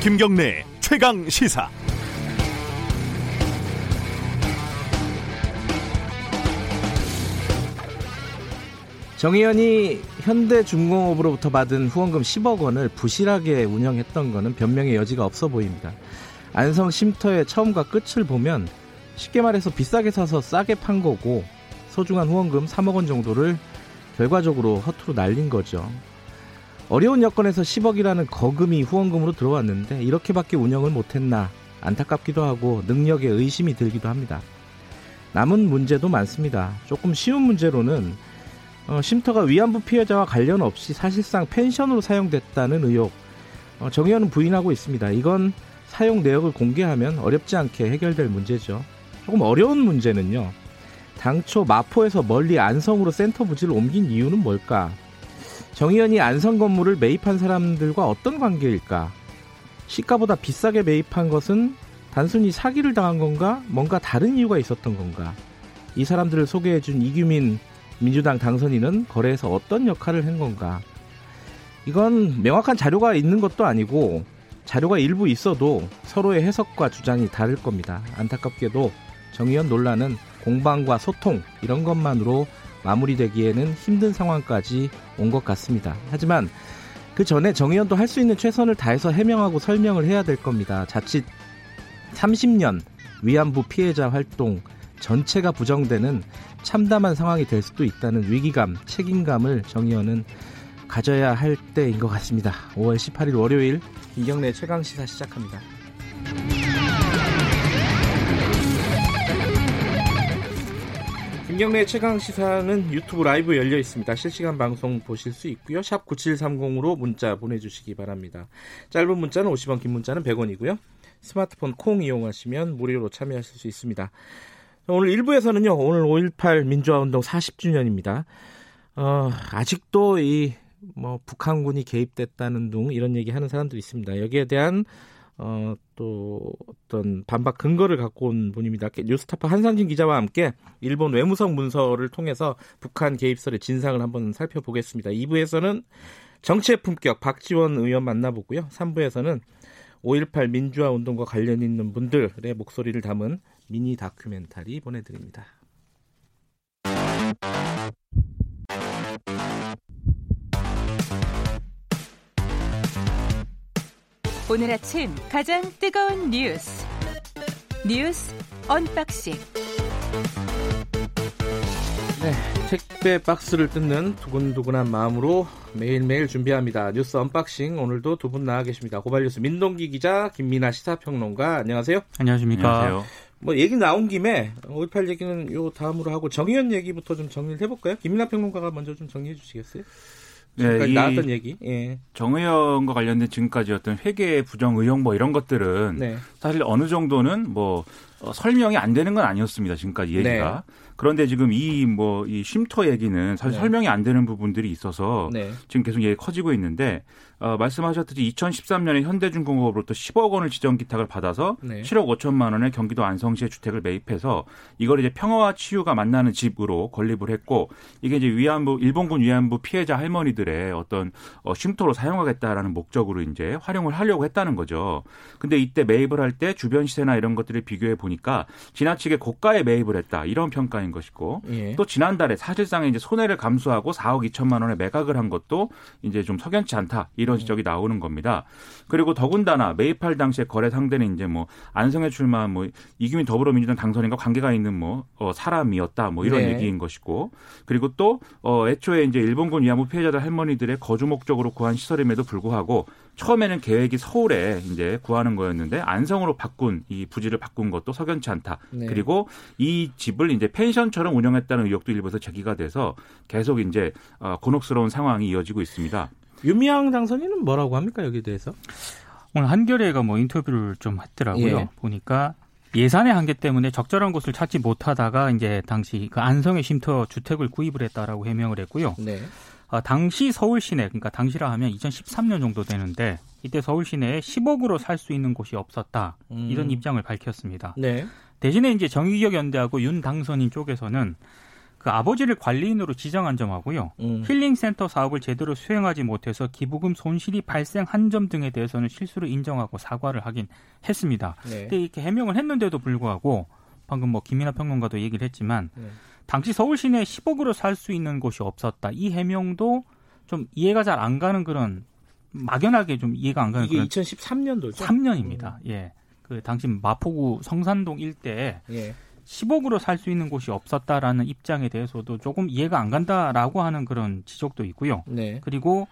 김경래 최강 시사. 정의연이 현대중공업으로부터 받은 후원금 10억 원을 부실하게 운영했던 것은 변명의 여지가 없어 보입니다. 안성 쉼터의 처음과 끝을 보면 쉽게 말해서 비싸게 사서 싸게 판 거고 소중한 후원금 3억 원 정도를 결과적으로 허투루 날린 거죠. 어려운 여건에서 10억이라는 거금이 후원금으로 들어왔는데 이렇게밖에 운영을 못했나 안타깝기도 하고 능력에 의심이 들기도 합니다. 남은 문제도 많습니다. 조금 쉬운 문제로는 어, 쉼터가 위안부 피해자와 관련 없이 사실상 펜션으로 사용됐다는 의혹 어, 정 의원은 부인하고 있습니다. 이건 사용 내역을 공개하면 어렵지 않게 해결될 문제죠. 조금 어려운 문제는요. 당초 마포에서 멀리 안성으로 센터 부지를 옮긴 이유는 뭘까? 정의연이 안성 건물을 매입한 사람들과 어떤 관계일까? 시가보다 비싸게 매입한 것은 단순히 사기를 당한 건가? 뭔가 다른 이유가 있었던 건가? 이 사람들을 소개해준 이규민 민주당 당선인은 거래에서 어떤 역할을 한 건가? 이건 명확한 자료가 있는 것도 아니고 자료가 일부 있어도 서로의 해석과 주장이 다를 겁니다. 안타깝게도 정의연 논란은 공방과 소통 이런 것만으로 마무리되기에는 힘든 상황까지 온 것 같습니다. 하지만 그 전에 정의연도 할 수 있는 최선을 다해서 해명하고 설명을 해야 될 겁니다. 자칫 30년 위안부 피해자 활동 전체가 부정되는 참담한 상황이 될 수도 있다는 위기감, 책임감을 정의연은 가져야 할 때인 것 같습니다. 5월 18일 월요일 이경래 최강 시사 시작합니다. 김경래 최강 시사는 유튜브 라이브 열려 있습니다. 실시간 방송 보실 수 있고요. 샵 9730으로 문자 보내주시기 바랍니다. 짧은 문자는 50원, 긴 문자는 100원이고요. 스마트폰 콩 이용하시면 무료로 참여하실 수 있습니다. 오늘 1부에서는요. 오늘 5.18 민주화운동 40주년입니다. 어, 아직도 이 뭐 북한군이 개입됐다는 둥 이런 얘기 하는 사람들이 있습니다. 여기에 대한 어, 또 어떤 반박 근거를 갖고 온 분입니다. 뉴스타파 한상진 기자와 함께 일본 외무성 문서를 통해서 북한 개입설의 진상을 한번 살펴보겠습니다. 2부에서는 정치의 품격 박지원 의원 만나보고요. 3부에서는 5.18 민주화 운동과 관련 있는 분들의 목소리를 담은 미니 다큐멘터리 보내드립니다. 오늘 아침 가장 뜨거운 뉴스 뉴스 언박싱 네, 택배 박스를 뜯는 두근두근한 마음으로 매일매일 준비합니다. 뉴스 언박싱 오늘도 두 분 나와 계십니다. 고발뉴스 민동기 기자 김민아 시사평론가 안녕하세요. 안녕하십니까. 안녕하세요. 뭐 얘기 나온 김에 5.18 얘기는 요 다음으로 하고 정의연 얘기부터 좀 정리를 해볼까요? 김민아 평론가가 먼저 좀 정리해 주시겠어요? 네, 나왔던 얘기. 예. 정의연과 관련된 지금까지 어떤 회계 부정 의혹 뭐 이런 것들은 네. 사실 어느 정도는 뭐 어, 설명이 안 되는 건 아니었습니다. 지금까지 얘기가. 네. 그런데 지금 이 뭐이 뭐, 쉼터 얘기는 사실 네. 설명이 안 되는 부분들이 있어서 네. 지금 계속 얘기 커지고 있는데 어, 말씀하셨듯이 2013년에 현대중공업으로부터 10억 원을 지정 기탁을 받아서 네. 7억 5천만 원의 경기도 안성시에 주택을 매입해서 이걸 이제 평화와 치유가 만나는 집으로 건립을 했고 이게 이제 위안부 일본군 위안부 피해자 할머니들의 어떤 어, 쉼터로 사용하겠다라는 목적으로 이제 활용을 하려고 했다는 거죠. 근데 이때 매입을 할 때 주변 시세나 이런 것들을 비교해 보니까 지나치게 고가에 매입을 했다 이런 평가인 것이고 예. 또 지난달에 사실상 이제 손해를 감수하고 4억 2천만 원에 매각을 한 것도 이제 좀 석연치 않다. 이런 지적이 나오는 겁니다. 그리고 더군다나 매입할 당시에 거래 상대는 이제 뭐 안성에 출마한 뭐 이규민 더불어민주당 당선인과 관계가 있는 뭐 어, 사람이었다 뭐 이런 네. 얘기인 것이고 그리고 또 어, 애초에 이제 일본군 위안부 피해자들 할머니들의 거주 목적으로 구한 시설임에도 불구하고 처음에는 계획이 서울에 이제 구하는 거였는데 안성으로 바꾼 이 부지를 바꾼 것도 석연치 않다. 네. 그리고 이 집을 이제 펜션처럼 운영했다는 의혹도 일부에서 제기가 돼서 계속 이제 어, 곤혹스러운 상황이 이어지고 있습니다. 유미양 당선인은 뭐라고 합니까 여기에 대해서? 오늘 한겨레가 뭐 인터뷰를 좀 했더라고요. 예. 보니까 예산의 한계 때문에 적절한 곳을 찾지 못하다가 이제 당시 그 안성의 쉼터 주택을 구입을 했다라고 해명을 했고요. 네. 아, 당시 서울 시내 그러니까 당시라 하면 2013년 정도 되는데 이때 서울 시내에 10억으로 살 수 있는 곳이 없었다 음. 이런 입장을 밝혔습니다. 네. 대신에 이제 정의기억 연대하고 윤 당선인 쪽에서는 그 아버지를 관리인으로 지정한 점하고요. 음. 힐링센터 사업을 제대로 수행하지 못해서 기부금 손실이 발생한 점 등에 대해서는 실수를 인정하고 사과를 하긴 했습니다. 네. 근데 이렇게 해명을 했는데도 불구하고 방금 뭐 김이나 평론가도 얘기를 했지만 네. 당시 서울 시내에 10억으로 살 수 있는 곳이 없었다. 이 해명도 좀 이해가 잘 안 가는 그런 막연하게 좀 이해가 안 가는 이게 2013년도죠. 3년입니다. 음. 예. 그 당시 마포구 성산동 일대에 예. 10억으로 살 수 있는 곳이 없었다라는 입장에 대해서도 조금 이해가 안 간다라고 하는 그런 지적도 있고요. 네. 그리고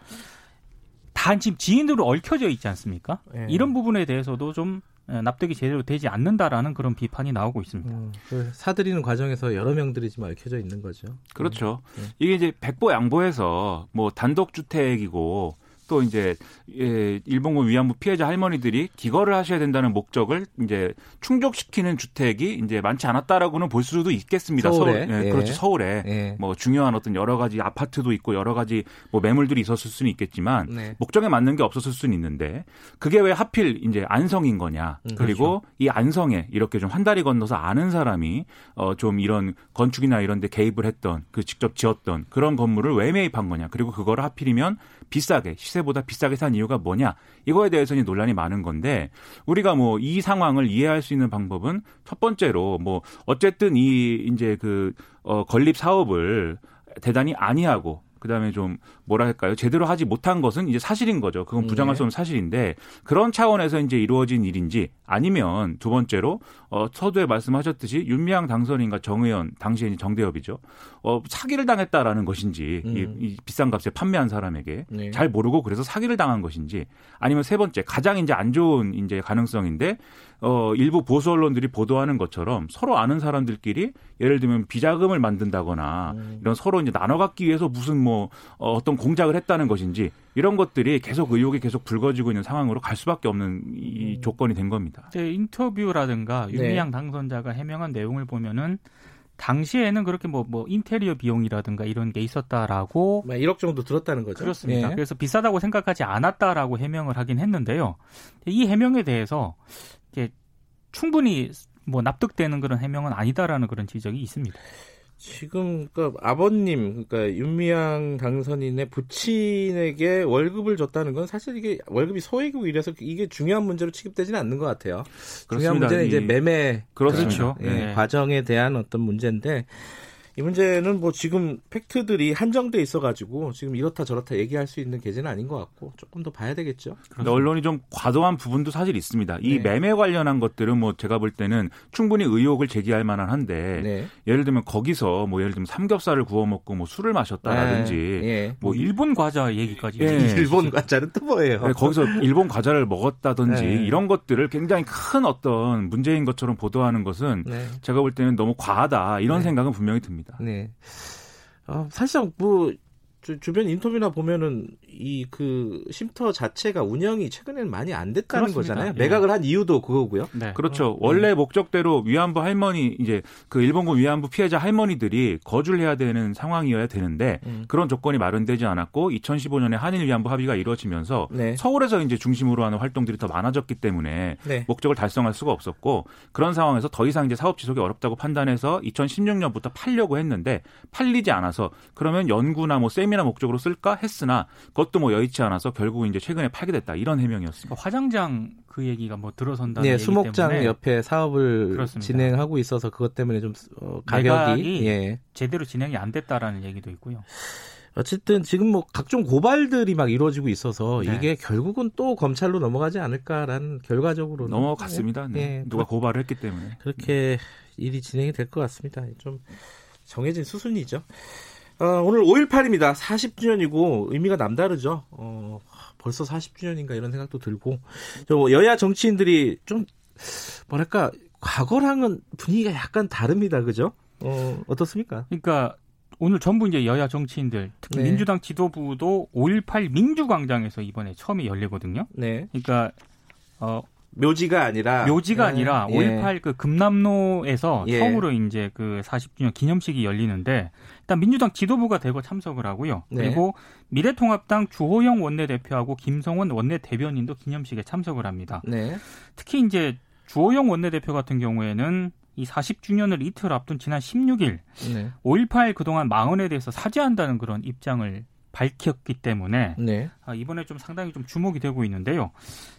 다 지금 지인으로 얽혀져 있지 않습니까? 네. 이런 부분에 대해서도 좀 납득이 제대로 되지 않는다라는 그런 비판이 나오고 있습니다. 음, 그 사들이는 과정에서 여러 명들이 지금 얽혀져 있는 거죠. 그렇죠. 네. 이게 이제 백보 양보해서 뭐 단독 주택이고 또 이제 예, 일본군 위안부 피해자 할머니들이 기거를 하셔야 된다는 목적을 이제 충족시키는 주택이 이제 많지 않았다라고는 볼 수도 있겠습니다. 서울에 서울, 예, 예. 그렇죠 서울에 예. 뭐 중요한 어떤 여러 가지 아파트도 있고 여러 가지 뭐 매물들이 있었을 수는 있겠지만 네. 목적에 맞는 게 없었을 수는 있는데 그게 왜 하필 이제 안성인 거냐 음, 그리고 그렇죠. 이 안성에 이렇게 좀 한 다리 건너서 아는 사람이 어좀 이런 건축이나 이런 데 개입을 했던 그 직접 지었던 그런 건물을 왜 매입한 거냐 그리고 그거를 하필이면 비싸게 시세보다 비싸게 산 이유가 뭐냐? 이거에 대해서는 논란이 많은 건데 우리가 뭐 이 상황을 이해할 수 있는 방법은 첫 번째로 뭐 어쨌든 이 이제 그 어, 건립 사업을 대단히 아니하고 그다음에 좀 뭐라 할까요? 제대로 하지 못한 것은 이제 사실인 거죠. 그건 부정할 네. 수 없는 사실인데 그런 차원에서 이제 이루어진 일인지 아니면 두 번째로 어 서두에 말씀하셨듯이 윤미향 당선인과 정의원 당시에 정대협이죠. 어 사기를 당했다라는 것인지 음. 이, 이, 비싼 값에 판매한 사람에게 네. 잘 모르고 그래서 사기를 당한 것인지 아니면 세 번째 가장 이제 안 좋은 이제 가능성인데 어, 일부 보수 언론들이 보도하는 것처럼 서로 아는 사람들끼리 예를 들면 비자금을 만든다거나 음. 이런 서로 이제 나눠 갖기 위해서 무슨 뭐 어, 어떤 공작을 했다는 것인지 이런 것들이 계속 의혹이 계속 불거지고 있는 상황으로 갈 수밖에 없는 이 음. 조건이 된 겁니다. 네, 인터뷰라든가 윤미향 네. 당선자가 해명한 내용을 보면은 당시에는 그렇게 뭐, 뭐, 인테리어 비용이라든가 이런 게 있었다라고. 1억 정도 들었다는 거죠. 그렇습니다. 네. 그래서 비싸다고 생각하지 않았다라고 해명을 하긴 했는데요. 이 해명에 대해서 이게 충분히 뭐 납득되는 그런 해명은 아니다라는 그런 지적이 있습니다. 지금 그러니까 아버님 그러니까 윤미향 당선인의 부친에게 월급을 줬다는 건 사실 이게 월급이 소액이고 이래서 이게 중요한 문제로 취급되지는 않는 것 같아요. 그렇습니다. 중요한 문제는 이제 매매 그렇죠. 예, 네. 과정에 대한 어떤 문제인데 이 문제는 뭐 지금 팩트들이 한정돼 있어가지고 지금 이렇다 저렇다 얘기할 수 있는 계제는 아닌 것 같고 조금 더 봐야 되겠죠. 근데 언론이 좀 과도한 부분도 사실 있습니다. 이 네. 매매 관련한 것들은 뭐 제가 볼 때는 충분히 의혹을 제기할 만한 한데 네. 예를 들면 거기서 뭐 예를 들면 삼겹살을 구워 먹고 뭐 술을 마셨다라든지 네. 네. 뭐 일본 과자 얘기까지 예. 일본 과자는 또 뭐예요? 네, 거기서 일본 과자를 먹었다든지 네. 이런 것들을 굉장히 큰 어떤 문제인 것처럼 보도하는 것은 제가 볼 때는 너무 과하다 이런 생각은 분명히 듭니다. 있습니다. 네. 어, 사실상 뭐 주, 변 인터뷰나 보면은 이 그 쉼터 자체가 운영이 최근에는 많이 안 됐다는 그렇습니다. 거잖아요. 예. 매각을 한 이유도 그거고요. 네. 그렇죠. 어, 원래 네. 목적대로 위안부 할머니 이제 그 일본군 위안부 피해자 할머니들이 거주를 해야 되는 상황이어야 되는데 음. 그런 조건이 마련되지 않았고 2015년에 한일 위안부 합의가 이루어지면서 네. 서울에서 이제 중심으로 하는 활동들이 더 많아졌기 때문에 네. 목적을 달성할 수가 없었고 그런 상황에서 더 이상 이제 사업 지속이 어렵다고 판단해서 2016년부터 팔려고 했는데 팔리지 않아서 그러면 연구나 뭐 세미 나 목적으로 쓸까 했으나 그것도 뭐 여의치 않아서 결국 이제 최근에 팔게 됐다 이런 해명이었습니다. 그러니까 화장장 그 얘기가 뭐 들어선다는 네, 수목장 옆에 사업을 그렇습니다. 진행하고 있어서 그것 때문에 좀 어, 가격이 예. 제대로 진행이 안 됐다라는 얘기도 있고요. 어쨌든 지금 뭐 각종 고발들이 막 이루어지고 있어서 네. 이게 결국은 또 검찰로 넘어가지 않을까라는 결과적으로 넘어갔습니다. 네. 네. 누가 고발을 했기 때문에 그렇게 일이 진행이 될 것 같습니다. 좀 정해진 수순이죠. 어, 오늘 5.18입니다. 40주년이고 의미가 남다르죠. 어, 벌써 40주년인가 이런 생각도 들고 저 여야 정치인들이 좀 뭐랄까 과거랑은 분위기가 약간 다릅니다. 그죠? 어, 어떻습니까? 그러니까 오늘 전부 이제 여야 정치인들 특히 네. 민주당 지도부도 5.18 민주광장에서 이번에 처음에 열리거든요. 네. 그러니까 어 묘지가 아니라 묘지가 예. 아니라 5.18 예. 그 금남로에서 예. 처음으로 이제 그 40주년 기념식이 열리는데 일단 민주당 지도부가 대거 참석을 하고요. 네. 그리고 미래통합당 주호영 원내대표하고 김성원 원내대변인도 기념식에 참석을 합니다. 네. 특히 이제 주호영 원내대표 같은 경우에는 이 40주년을 이틀 앞둔 지난 16일 네. 5.18 그동안 망언에 대해서 사죄한다는 그런 입장을 밝혔기 때문에 네. 아, 이번에 좀 상당히 좀 주목이 되고 있는데요.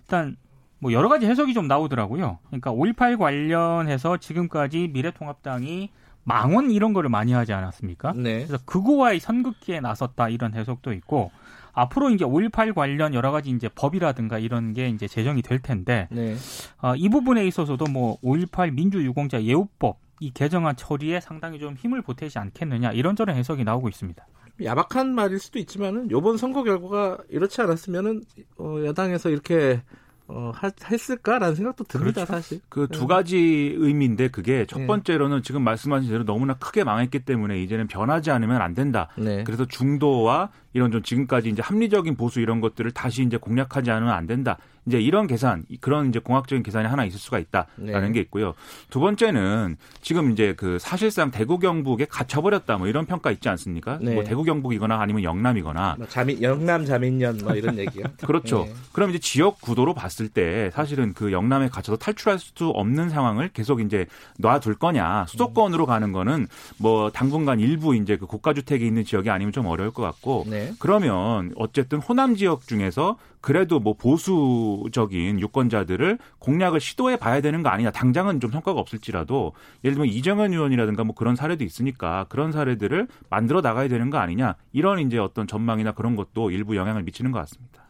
일단 뭐 여러 가지 해석이 좀 나오더라고요. 그러니까 5.18 관련해서 지금까지 미래통합당이 망원 이런 거를 많이 하지 않았습니까? 네. 그래서 그거와의 선긋기에 나섰다 이런 해석도 있고 앞으로 이제 5.18 관련 여러 가지 이제 법이라든가 이런 게 이제 제정이 될 텐데 네. 어, 이 부분에 있어서도 뭐 5.18 민주유공자 예우법 이 개정안 처리에 상당히 좀 힘을 보태지 않겠느냐 이런저런 해석이 나오고 있습니다. 야박한 말일 수도 있지만은 이번 선거 결과가 이렇지 않았으면은 어, 여당에서 이렇게 어, 했을까라는 생각도 듭니다, 그렇죠. 사실. 그두 네. 가지 의미인데 그게 첫 네. 번째로는 지금 말씀하신 대로 너무나 크게 망했기 때문에 이제는 변하지 않으면 안 된다. 네. 그래서 중도와 이런 좀 지금까지 이제 합리적인 보수 이런 것들을 다시 이제 공략하지 않으면 안 된다. 이제 이런 계산, 그런 이제 공학적인 계산이 하나 있을 수가 있다라는 네. 게 있고요. 두 번째는 지금 이제 그 사실상 대구 경북에 갇혀버렸다 뭐 이런 평가 있지 않습니까? 네. 뭐 대구 경북이거나 아니면 영남이거나. 뭐 자민, 영남 자민련 뭐 이런 얘기요. 그렇죠. 네. 그럼 이제 지역 구도로 봤을 때 사실은 그 영남에 갇혀서 탈출할 수 없는 상황을 계속 이제 놔둘 거냐. 수도권으로 가는 거는 뭐 당분간 일부 이제 그 고가주택이 있는 지역이 아니면 좀 어려울 것 같고. 네. 그러면 어쨌든 호남 지역 중에서 그래도 뭐 보수적인 유권자들을 공략을 시도해 봐야 되는 거 아니냐. 당장은 좀 성과가 없을지라도 예를 들면 이정현 의원이라든가 뭐 그런 사례도 있으니까 그런 사례들을 만들어 나가야 되는 거 아니냐. 이런 이제 어떤 전망이나 그런 것도 일부 영향을 미치는 것 같습니다.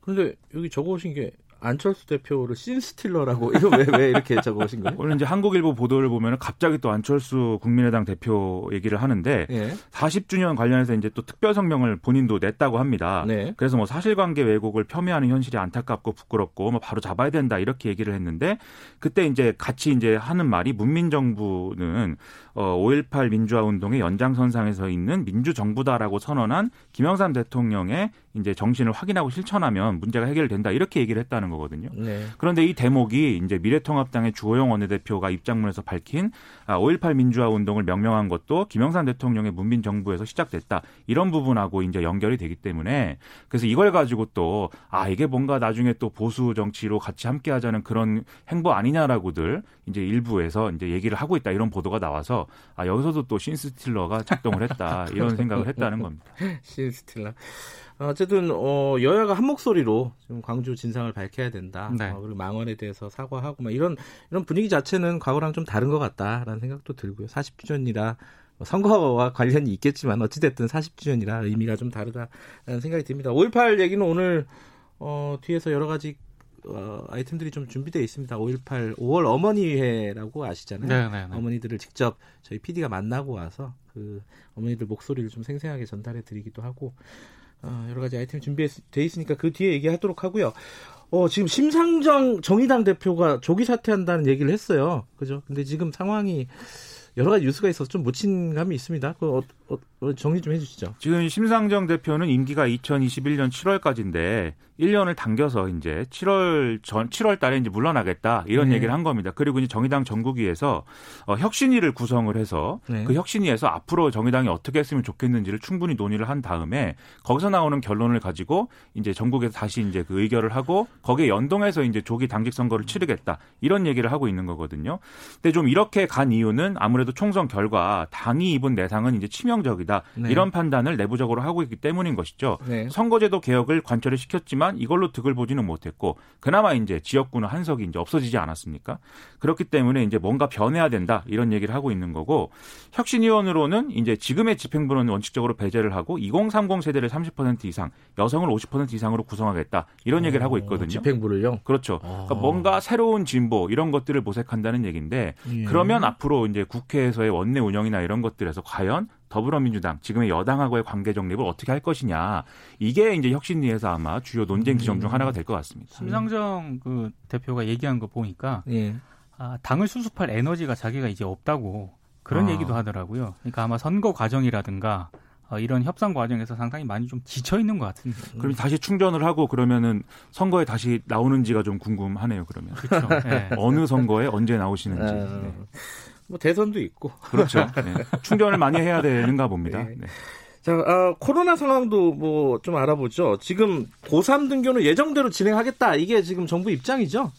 그런데 여기 적어오신 게 안철수 대표를 신스틸러라고 이거 왜, 왜 이렇게 적어오신 거예요? 오늘 이제 한국일보 보도를 보면 갑자기 또 안철수 국민의당 대표 얘기를 하는데 예. 40주년 관련해서 이제 또 특별 성명을 본인도 냈다고 합니다. 네. 그래서 뭐 사실관계 왜곡을 폄훼하는 현실이 안타깝고 부끄럽고 뭐 바로 잡아야 된다 이렇게 얘기를 했는데 그때 이제 같이 이제 하는 말이 문민정부는 어, 5.18 민주화 운동의 연장선상에서 있는 민주정부다라고 선언한 김영삼 대통령의 이제 정신을 확인하고 실천하면 문제가 해결된다 이렇게 얘기를 했다는 거거든요. 네. 그런데 이 대목이 이제 미래통합당의 주호영 원내대표가 입장문에서 밝힌 5.18 아, 민주화 운동을 명명한 것도 김영삼 대통령의 문민 정부에서 시작됐다 이런 부분하고 이제 연결이 되기 때문에 그래서 이걸 가지고 또 아 이게 뭔가 나중에 또 보수 정치로 같이 함께 하자는 그런 행보 아니냐라고들 이제 일부에서 이제 얘기를 하고 있다 이런 보도가 나와서 아 여기서도 또 신스틸러가 작동을 했다 이런 생각을 했다는 겁니다. 신스틸러. 어쨌든 어, 여야가 한 목소리로 지금 광주 진상을 밝혀야 된다. 네. 어, 그리고 망언에 대해서 사과하고 막 이런 이런 분위기 자체는 과거랑 좀 다른 것 같다라는 생각도 들고요. 40주년이라 뭐 선거와 관련이 있겠지만 어찌됐든 40주년이라 의미가 좀 다르다라는 생각이 듭니다. 5.18 얘기는 오늘 어, 뒤에서 여러 가지 어, 아이템들이 좀 준비되어 있습니다. 5.18 5월 어머니회라고 아시잖아요. 네네네. 네, 네. 어머니들을 직접 저희 PD가 만나고 와서 그 어머니들 목소리를 좀 생생하게 전달해 드리기도 하고 어, 여러 가지 아이템 준비돼 있으니까 그 뒤에 얘기하도록 하고요. 어, 지금 심상정 정의당 대표가 조기 사퇴한다는 얘기를 했어요. 그죠? 근데 지금 상황이 여러 가지 뉴스가 있어서 좀 묻힌 감이 있습니다. 그 어, 정리 좀 해주시죠. 지금 심상정 대표는 임기가 2021년 7월까지인데 1년을 당겨서 이제 7월 전 7월 달에 이제 물러나겠다 이런 네. 얘기를 한 겁니다. 그리고 이제 정의당 전국위에서 어, 혁신위를 구성을 해서 네. 그 혁신위에서 앞으로 정의당이 어떻게 했으면 좋겠는지를 충분히 논의를 한 다음에 거기서 나오는 결론을 가지고 이제 전국에서 다시 이제 그 의결을 하고 거기에 연동해서 이제 조기 당직 선거를 치르겠다 이런 얘기를 하고 있는 거거든요. 근데 좀 이렇게 간 이유는 아무래도 총선 결과 당이 입은 내상은 이제 치명 적이다 네. 이런 판단을 내부적으로 하고 있기 때문인 것이죠. 네. 선거제도 개혁을 관철을 시켰지만 이걸로 득을 보지는 못했고 그나마 이제 지역구는 한석이 이제 없어지지 않았습니까? 그렇기 때문에 이제 뭔가 변해야 된다 이런 얘기를 하고 있는 거고 혁신위원으로는 이제 지금의 집행부는 원칙적으로 배제를 하고 2030 세대를 30% 이상 여성을 50% 이상으로 구성하겠다 이런 얘기를 하고 있거든요. 집행부를요? 그렇죠. 그러니까 뭔가 새로운 진보 이런 것들을 모색한다는 얘기인데 예. 그러면 앞으로 이제 국회에서의 원내 운영이나 이런 것들에서 과연 더불어민주당 지금의 여당하고의 관계 정립을 어떻게 할 것이냐 이게 이제 혁신위에서 아마 주요 논쟁 지점 중 하나가 될 것 같습니다. 심상정 그 대표가 얘기한 거 보니까 예. 아, 당을 수습할 에너지가 자기가 이제 없다고 그런 아. 얘기도 하더라고요. 그러니까 아마 선거 과정이라든가 어, 이런 협상 과정에서 상당히 많이 좀 지쳐 있는 것 같은데. 그럼 다시 충전을 하고 그러면은 선거에 다시 나오는지가 좀 궁금하네요. 그러면 그렇죠. 네. 어느 선거에 언제 나오시는지. 아. 네. 뭐 대선도 있고. 그렇죠. 네. 충전을 많이 해야 되는가 봅니다. 네. 네. 자, 어, 코로나 상황도 뭐 좀 알아보죠. 지금 고3 등교는 예정대로 진행하겠다. 이게 지금 정부 입장이죠?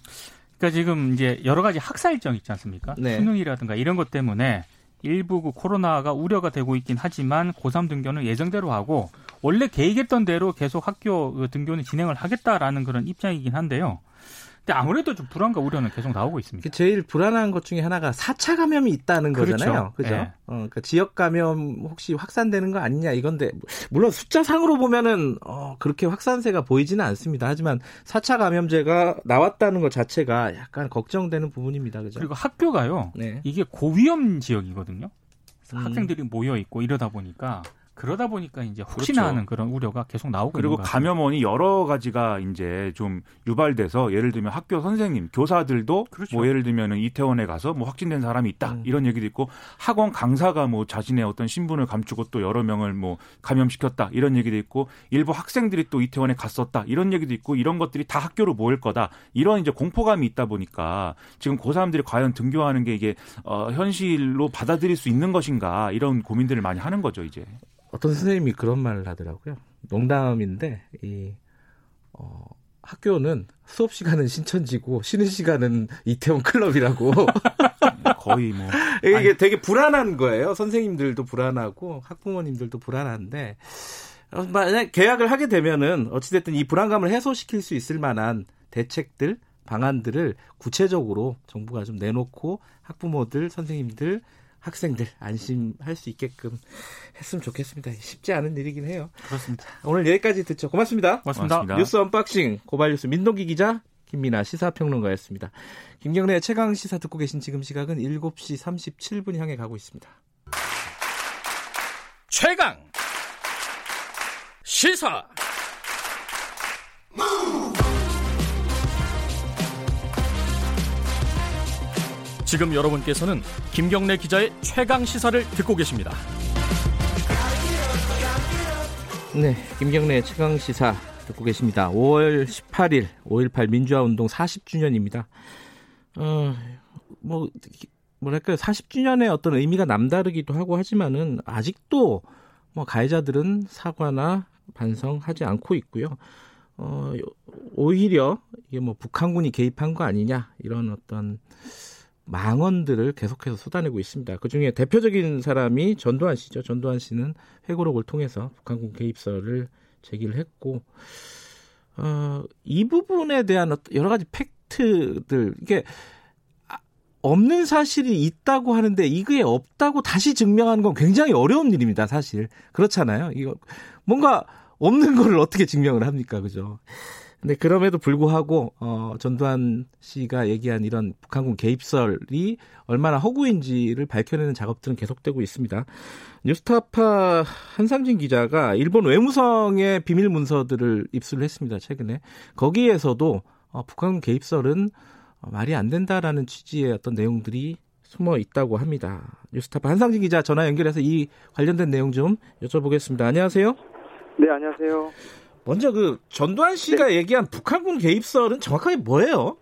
그러니까 지금 이제 여러 가지 학사 일정 있지 않습니까? 네. 수능이라든가 이런 것 때문에 일부 그 코로나가 우려가 되고 있긴 하지만 고3 등교는 예정대로 하고 원래 계획했던 대로 계속 학교 그 등교는 진행을 하겠다라는 그런 입장이긴 한데요. 근데 아무래도 좀 불안과 우려는 계속 나오고 있습니다. 제일 불안한 것 중에 하나가 4차 감염이 있다는 그렇죠. 거잖아요. 그죠? 네. 어, 그러니까 지역 감염 혹시 확산되는 거 아니냐 이건데 물론 숫자상으로 보면은 어, 그렇게 확산세가 보이지는 않습니다. 하지만 4차 감염제가 나왔다는 것 자체가 약간 걱정되는 부분입니다. 그죠? 그리고 학교가요. 네. 이게 고위험 지역이거든요. 음. 학생들이 모여 있고 이러다 보니까 그러다 보니까 이제 혹시나 그렇죠. 하는 그런 우려가 계속 나오고 그리고 감염원이 여러 가지가 이제 좀 유발돼서 예를 들면 학교 선생님, 교사들도 그렇죠. 뭐 예를 들면은 이태원에 가서 뭐 확진된 사람이 있다 음. 이런 얘기도 있고 학원 강사가 뭐 자신의 어떤 신분을 감추고 또 여러 명을 뭐 감염시켰다 이런 얘기도 있고 일부 학생들이 또 이태원에 갔었다 이런 얘기도 있고 이런 것들이 다 학교로 모일 거다 이런 이제 공포감이 있다 보니까 지금 고3들이 과연 등교하는 게 이게 어 현실로 받아들일 수 있는 것인가 이런 고민들을 많이 하는 거죠 이제. 어떤 선생님이 그런 말을 하더라고요. 농담인데 이 어, 학교는 수업 시간은 신천지고 쉬는 시간은 이태원 클럽이라고. 거의 뭐 이게 아니. 되게 불안한 거예요. 선생님들도 불안하고 학부모님들도 불안한데 어, 만약 계약을 하게 되면은 어찌됐든 이 불안감을 해소시킬 수 있을 만한 대책들 방안들을 구체적으로 정부가 좀 내놓고 학부모들 선생님들 학생들 안심할 수 있게끔 했으면 좋겠습니다. 쉽지 않은 일이긴 해요. 그렇습니다. 오늘 여기까지 듣죠. 고맙습니다. 고맙습니다. 고맙습니다. 뉴스 언박싱 고발뉴스 민동기 기자 김민아 시사평론가였습니다. 김경래 최강 시사 듣고 계신 지금 시각은 7시 37분 향해 가고 있습니다. 최강 시사 지금 여러분께서는 김경래 기자의 최강 시사를 듣고 계십니다. 네, 김경래 최강 시사 듣고 계십니다. 5월 18일 5.18 민주화 운동 40주년입니다. 어, 뭐 뭐랄까요? 40주년의 어떤 의미가 남다르기도 하고 하지만은 아직도 뭐 가해자들은 사과나 반성하지 않고 있고요. 어, 오히려 이게 뭐 북한군이 개입한 거 아니냐 이런 어떤 망언들을 계속해서 쏟아내고 있습니다. 그 중에 대표적인 사람이 전두환 씨죠. 전두환 씨는 회고록을 통해서 북한군 개입설을 제기를 했고, 어, 이 부분에 대한 여러 가지 팩트들, 이게 없는 사실이 있다고 하는데 이게 없다고 다시 증명하는 건 굉장히 어려운 일입니다, 사실. 그렇잖아요. 이거 뭔가 없는 걸 어떻게 증명을 합니까, 그죠? 근데 그럼에도 불구하고 어, 전두환 씨가 얘기한 이런 북한군 개입설이 얼마나 허구인지를 밝혀내는 작업들은 계속되고 있습니다. 뉴스타파 한상진 기자가 일본 외무성의 비밀 문서들을 입수를 했습니다. 최근에 거기에서도 어, 북한군 개입설은 어, 말이 안 된다라는 취지의 어떤 내용들이 숨어 있다고 합니다. 뉴스타파 한상진 기자 전화 연결해서 이 관련된 내용 좀 여쭤보겠습니다. 안녕하세요. 네, 안녕하세요. 먼저 그 전두환 씨가 네. 얘기한 북한군 개입설은 정확하게 뭐예요?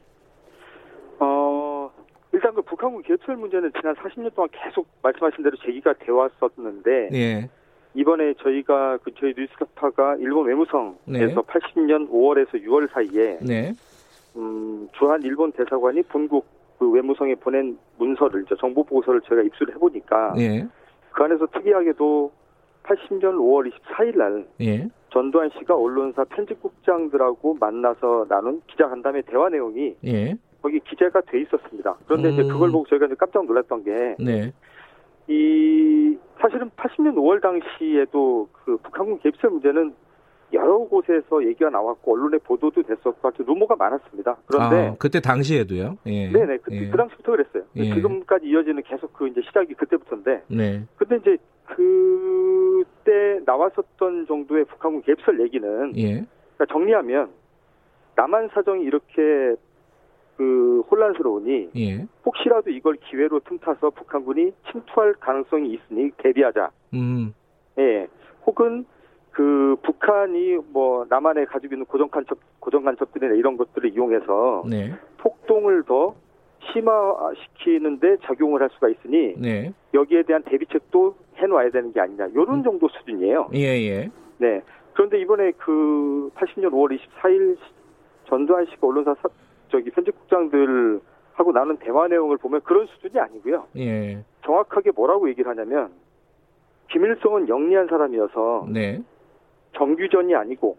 어, 일단 그 북한군 개입설 문제는 지난 40년 동안 계속 말씀하신 대로 제기가 되어 왔었는데 네. 이번에 저희가 그 저희 뉴스타파가 일본 외무성에서 네. 80년 5월에서 6월 사이에 네. 음, 주한 일본 대사관이 본국 그 외무성에 보낸 문서를 이제 정보 보고서를 제가 입수를 해보니까 네. 그 안에서 특이하게도 80년 5월 24일 날 예. 전두환 씨가 언론사 편집국장들하고 만나서 나눈 기자간담회 대화 내용이 예. 거기 기재가 돼 있었습니다. 그런데 음. 이제 그걸 보고 저희가 깜짝 놀랐던 게 네. 이 사실은 80년 5월 당시에도 그 북한군 개입설 문제는 여러 곳에서 얘기가 나왔고 언론에 보도도 됐었고 아주 루머가 많았습니다. 그런데 아, 그때 당시에도요? 예. 네네 그, 예. 그 당시부터 그랬어요. 예. 지금까지 이어지는 계속 그 이제 시작이 그때부터인데. 네. 근데 이제 그 때 나왔었던 정도의 북한군 개입설 얘기는 예. 그러니까 정리하면 남한 사정이 이렇게 그 혼란스러우니 예. 혹시라도 이걸 기회로 틈타서 북한군이 침투할 가능성이 있으니 대비하자. 음. 예. 혹은 그 북한이 뭐 남한에 가지고 있는 고정 간첩 고정 간첩들이나 이런 것들을 이용해서 네. 폭동을 더 심화시키는데 작용을 할 수가 있으니 네. 여기에 대한 대비책도 해놓아야 되는 게 아니냐 이런 음. 정도 수준이에요. 예 예. 네. 그런데 이번에 그 80년 5월 24일 전두환 씨가 언론사 사, 저기 편집국장들 하고 나눈 대화 내용을 보면 그런 수준이 아니고요. 예. 정확하게 뭐라고 얘기를 하냐면 김일성은 영리한 사람이어서 네. 정규전이 아니고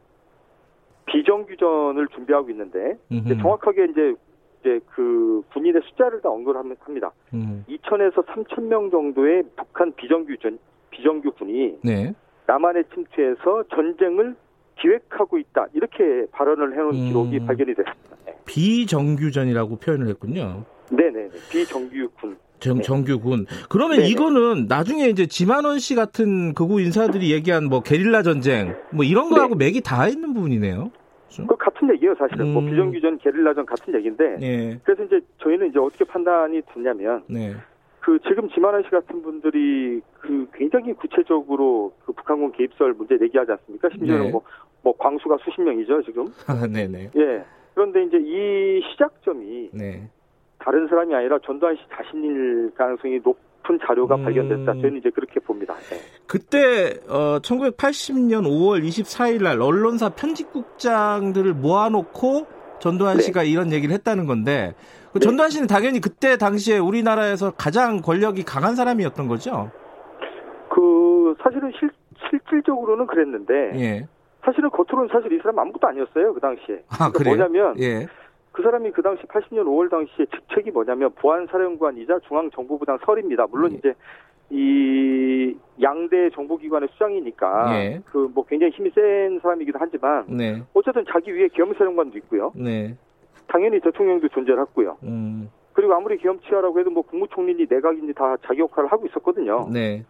비정규전을 준비하고 있는데 정확하게 이제 이제 그 군인의 숫자를 다 언급을 합니다. 음. 2천에서 3천 명 정도의 북한 비정규 전 비정규 군이 네. 남한에 침투해서 전쟁을 기획하고 있다 이렇게 발언을 해놓은 음. 기록이 발견이 됐습니다. 네. 비정규전이라고 표현을 했군요. 네네 비정규군. 정, 네. 정규군. 그러면 네네. 이거는 나중에 이제 지만원 씨 같은 극우 인사들이 얘기한 뭐 게릴라 전쟁 뭐 이런 거하고 네. 맥이 다 있는 부분이네요. 그 같은 얘기예요, 사실은. 뭐 음. 뭐 비정규전, 게릴라전 같은 얘기인데. 네. 그래서 이제 저희는 이제 어떻게 판단이 됐냐면, 네. 그 지금 지만원 씨 같은 분들이 그 굉장히 구체적으로 그 북한군 개입설 문제 얘기하지 않습니까? 심지어는 네. 뭐, 뭐 광수가 수십 명이죠, 지금. 아, 네네. 예. 그런데 이제 이 시작점이 네. 다른 사람이 아니라 전두환 씨 자신일 가능성이 높 은 자료가 음... 발견됐다. 저는 이제 그렇게 봅니다. 네. 그때 어, 1980년 5월 24일 날 언론사 편집국장들을 모아놓고 전두환 네. 씨가 이런 얘기를 했다는 건데 그 네. 전두환 씨는 당연히 그때 당시에 우리나라에서 가장 권력이 강한 사람이었던 거죠. 그 사실은 실, 실질적으로는 그랬는데 예. 사실은 겉으로는 사실 이 사람 아무것도 아니었어요 그 당시에. 아 그러니까? 뭐냐면 예. 그 사람이 그 당시 80년 5월 당시에 직책이 뭐냐면 보안사령관이자 중앙정보부장 설입니다. 물론 예. 이제 이 양대 정보기관의 수장이니까 예. 그뭐 굉장히 힘이 센 사람이기도 하지만 네. 어쨌든 자기 위에 계엄사령관도 있고요. 네. 당연히 대통령도 존재를 했고요. 음. 그리고 아무리 계엄치하라고 해도 뭐 국무총리니 내각이니 다 자기 역할을 하고 있었거든요. 네.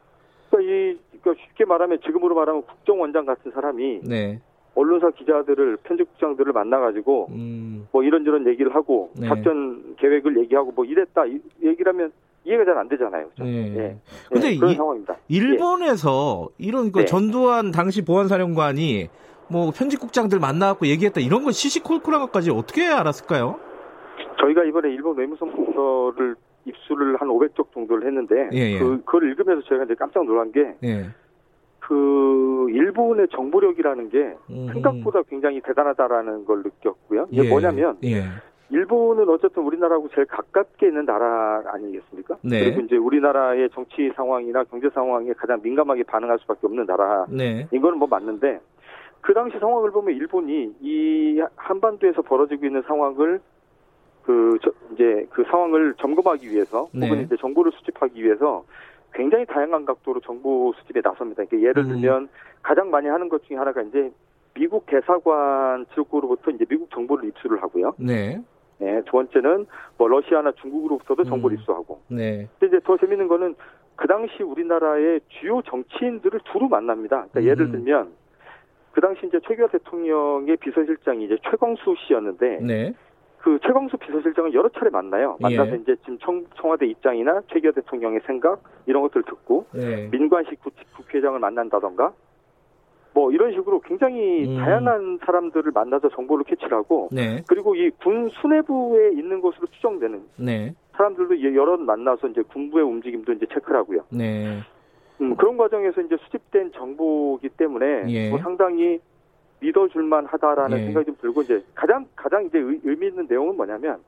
그러니까 이 그러니까 쉽게 말하면 지금으로 말하면 국정원장 같은 사람이 네. 언론사 기자들을 편집국장들을 만나가지고 음. 뭐 이런저런 얘기를 하고 네. 작전 계획을 얘기하고 뭐 이랬다 이, 얘기를 하면 이해가 잘 안 되잖아요. 그렇죠? 네. 예. 근데 예, 그런 이, 상황입니다. 일본에서 예. 이런 그 네. 전두환 당시 보안사령관이 뭐 편집국장들 만나갖고 얘기했다 이런 건 시시콜콜한 것까지 어떻게 알았을까요? 저희가 이번에 일본 외무성서를 입수를 한 500쪽 정도를 했는데 예, 예. 그 그걸 읽으면서 저희가 이제 깜짝 놀란 게 예. 그 일본의 정보력이라는 게 음. 생각보다 굉장히 대단하다라는 걸 느꼈고요. 이게 예, 뭐냐면 예. 일본은 어쨌든 우리나라하고 제일 가깝게 있는 나라 아니겠습니까? 네. 그리고 이제 우리나라의 정치 상황이나 경제 상황에 가장 민감하게 반응할 수밖에 없는 나라. 네. 이거는 뭐 맞는데 그 당시 상황을 보면 일본이 이 한반도에서 벌어지고 있는 상황을 그 저, 이제 그 상황을 점검하기 위해서 네. 혹은 이제 정보를 수집하기 위해서 굉장히 다양한 각도로 정보 수집에 나섭니다. 그러니까 예를 음. 들면 가장 많이 하는 것 중에 하나가 이제 미국 대사관 지역으로부터 이제 미국 정보를 입수를 하고요. 네. 네, 두 번째는 뭐 러시아나 중국으로부터도 정보를 음. 입수하고. 네. 근데 이제 더 재밌는 거는 그 당시 우리나라의 주요 정치인들을 두루 만납니다. 그러니까 음. 예를 들면 그 당시 이제 최규하 대통령의 비서실장이 이제 최광수 씨였는데 네. 그 최광수 비서실장을 여러 차례 만나요. 만나서 예. 이제 지금 청, 청와대 입장이나 최규하 대통령의 생각 이런 것들을 듣고 네. 민관식 국, 국회의장을 만난다던가 뭐 이런 식으로 굉장히 음. 다양한 사람들을 만나서 정보를 캐치를 하고 네. 그리고 이 군 수뇌부에 있는 것으로 추정되는 네. 사람들도 여러 만나서 이제 군부의 움직임도 이제 체크를 하고요. 네. 음, 그런 과정에서 이제 수집된 정보이기 때문에 예. 뭐 상당히 믿어줄만 하다라는 예. 생각이 좀 들고 이제 가장 가장 이제 의, 의미 있는 내용은 뭐냐면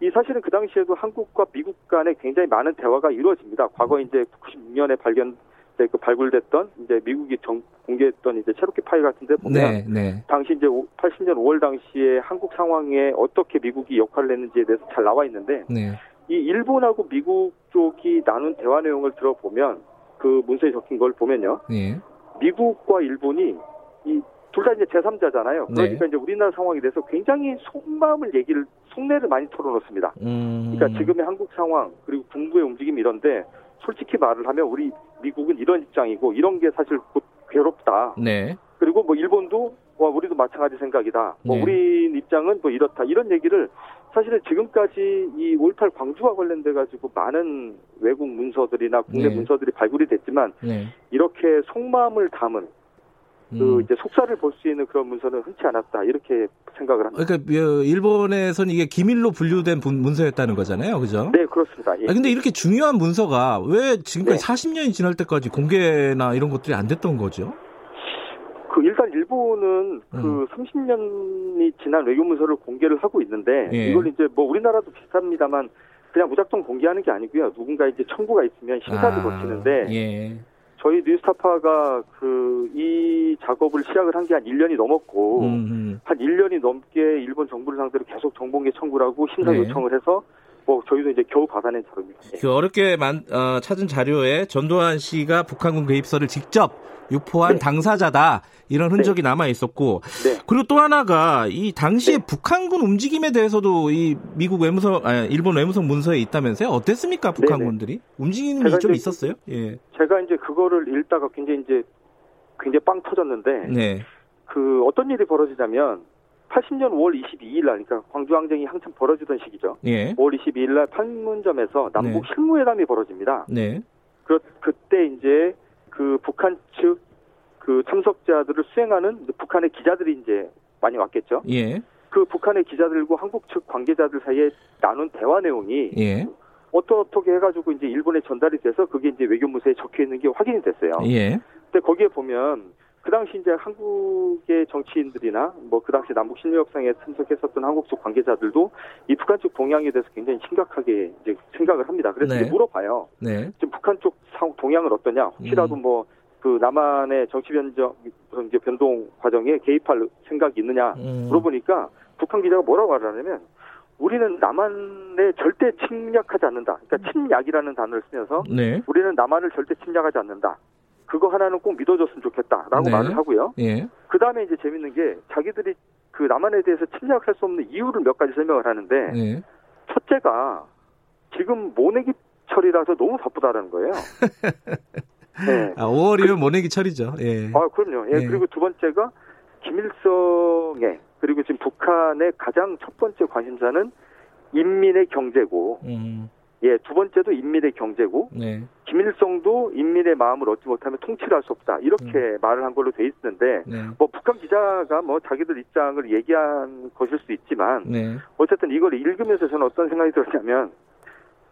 이 사실은 그 당시에도 한국과 미국 간에 굉장히 많은 대화가 이루어집니다. 과거 이제 96년에 발견 그 발굴됐던 이제 미국이 정, 공개했던 이제 체로키 파일 같은데 보면 네. 네. 당시 이제 80년 5월 당시에 한국 상황에 어떻게 미국이 역할을 했는지에 대해서 잘 나와 있는데 네. 이 일본하고 미국 쪽이 나눈 대화 내용을 들어보면 그 문서에 적힌 걸 보면요. 네. 미국과 일본이 이 둘 다 이제 제3자잖아요. 그러니까 네. 이제 우리나라 상황에 대해서 굉장히 속마음을 얘기를 속내를 많이 털어놓습니다. 음. 그러니까 지금의 한국 상황 그리고 군부의 움직임 이런데 솔직히 말을 하면 우리 미국은 이런 입장이고 이런 게 사실 곧 괴롭다. 네. 그리고 뭐 일본도 와 우리도 마찬가지 생각이다. 뭐 네. 우리 입장은 뭐 이렇다. 이런 얘기를 사실은 지금까지 이5.18 광주와 관련돼 가지고 많은 외국 문서들이나 국내 네. 문서들이 발굴이 됐지만 네. 이렇게 속마음을 담은 그 음. 이제 속사를 볼 수 있는 그런 문서는 흔치 않았다. 이렇게 생각을 합니다. 그러니까 어, 일본에서는 이게 기밀로 분류된 분- 문서였다는 거잖아요, 그죠? 네, 그렇습니다. 예. 아, 근데 이렇게 중요한 문서가 왜 지금까지 네. 40년이 지날 때까지 공개나 이런 것들이 안 됐던 거죠? 그 일단 일본은 그 음. 그 30년이 지난 외교 문서를 공개를 하고 있는데 예. 이걸 이제 뭐 우리나라도 비슷합니다만 그냥 무작정 공개하는 게 아니고요. 누군가 이제 청구가 있으면 심사도 아, 거치는데 예. 저희 뉴스타파가 그 이 작업을 시작을 한 게 한 1년이 넘었고 음 한 1년이 넘게 일본 정부를 상대로 계속 정보공개 청구를 하고 심사 네. 요청을 해서 뭐 저희도 이제 겨우 받아낸 자료입니다. 그 어렵게 만, 어, 찾은 자료에 전두환 씨가 북한군 개입설을 직접 유포한 네. 당사자다 이런 흔적이 네. 남아 있었고 네. 그리고 또 하나가 이 당시에 네. 북한군 움직임에 대해서도 이 미국 외무성 아 일본 외무성 문서에 있다면서요 어땠습니까 네, 네. 북한군들이 움직임이 좀 있었어요? 예. 제가 이제 그거를 읽다가 굉장히 이제 굉장히 빵 터졌는데 그 어떤 일이 벌어지냐면 80년 5월 22일 날, 그러니까 광주항쟁이 한참 벌어지던 시기죠. 예. 5월 22일 날 판문점에서 남북 실무회담이 벌어집니다. 네. 그, 그때 이제 그 북한 측 그 참석자들을 수행하는 북한의 기자들이 이제 많이 왔겠죠. 예. 그 북한의 기자들과 한국 측 관계자들 사이에 나눈 대화 내용이 예. 어떻게 해가지고 이제 일본에 전달이 돼서 그게 이제 외교문서에 적혀 있는 게 확인이 됐어요. 예. 근데 거기에 보면 그 당시 이제 한국의 정치인들이나 뭐 그 당시 남북 신뢰 협상에 참석했었던 한국 쪽 관계자들도 이 북한 쪽 동향에 대해서 굉장히 심각하게 이제 생각을 합니다. 그래서 네. 물어봐요. 네. 지금 북한 쪽 동향은 어떠냐? 혹시라도 음. 뭐그 남한의 정치 변정 이제 변동 과정에 개입할 생각이 있느냐 음. 물어보니까 북한 기자가 뭐라고 하냐면 우리는 남한에 절대 침략하지 않는다. 그러니까 침략이라는 단어를 쓰면서 네. 우리는 남한을 절대 침략하지 않는다. 그거 하나는 꼭 믿어줬으면 좋겠다라고 네. 말을 하고요. 예. 그 다음에 이제 재밌는 게 자기들이 그 남한에 대해서 침략할 수 없는 이유를 몇 가지 설명을 하는데 예. 첫째가 지금 모내기 철이라서 너무 바쁘다라는 거예요. 네. 아, 5월이면 그, 모내기 철이죠. 예. 아, 그럼요. 예. 예. 그리고 두 번째가 김일성의 그리고 지금 북한의 가장 첫 번째 관심사는 인민의 경제고 음. 예, 두 번째도 인민의 경제고 네. 김일성도 인민의 마음을 얻지 못하면 통치를 할 수 없다 이렇게 음. 말을 한 걸로 돼 있는데 네. 뭐 북한 기자가 뭐 자기들 입장을 얘기한 것일 수 있지만 네. 어쨌든 이걸 읽으면서 저는 어떤 생각이 들었냐면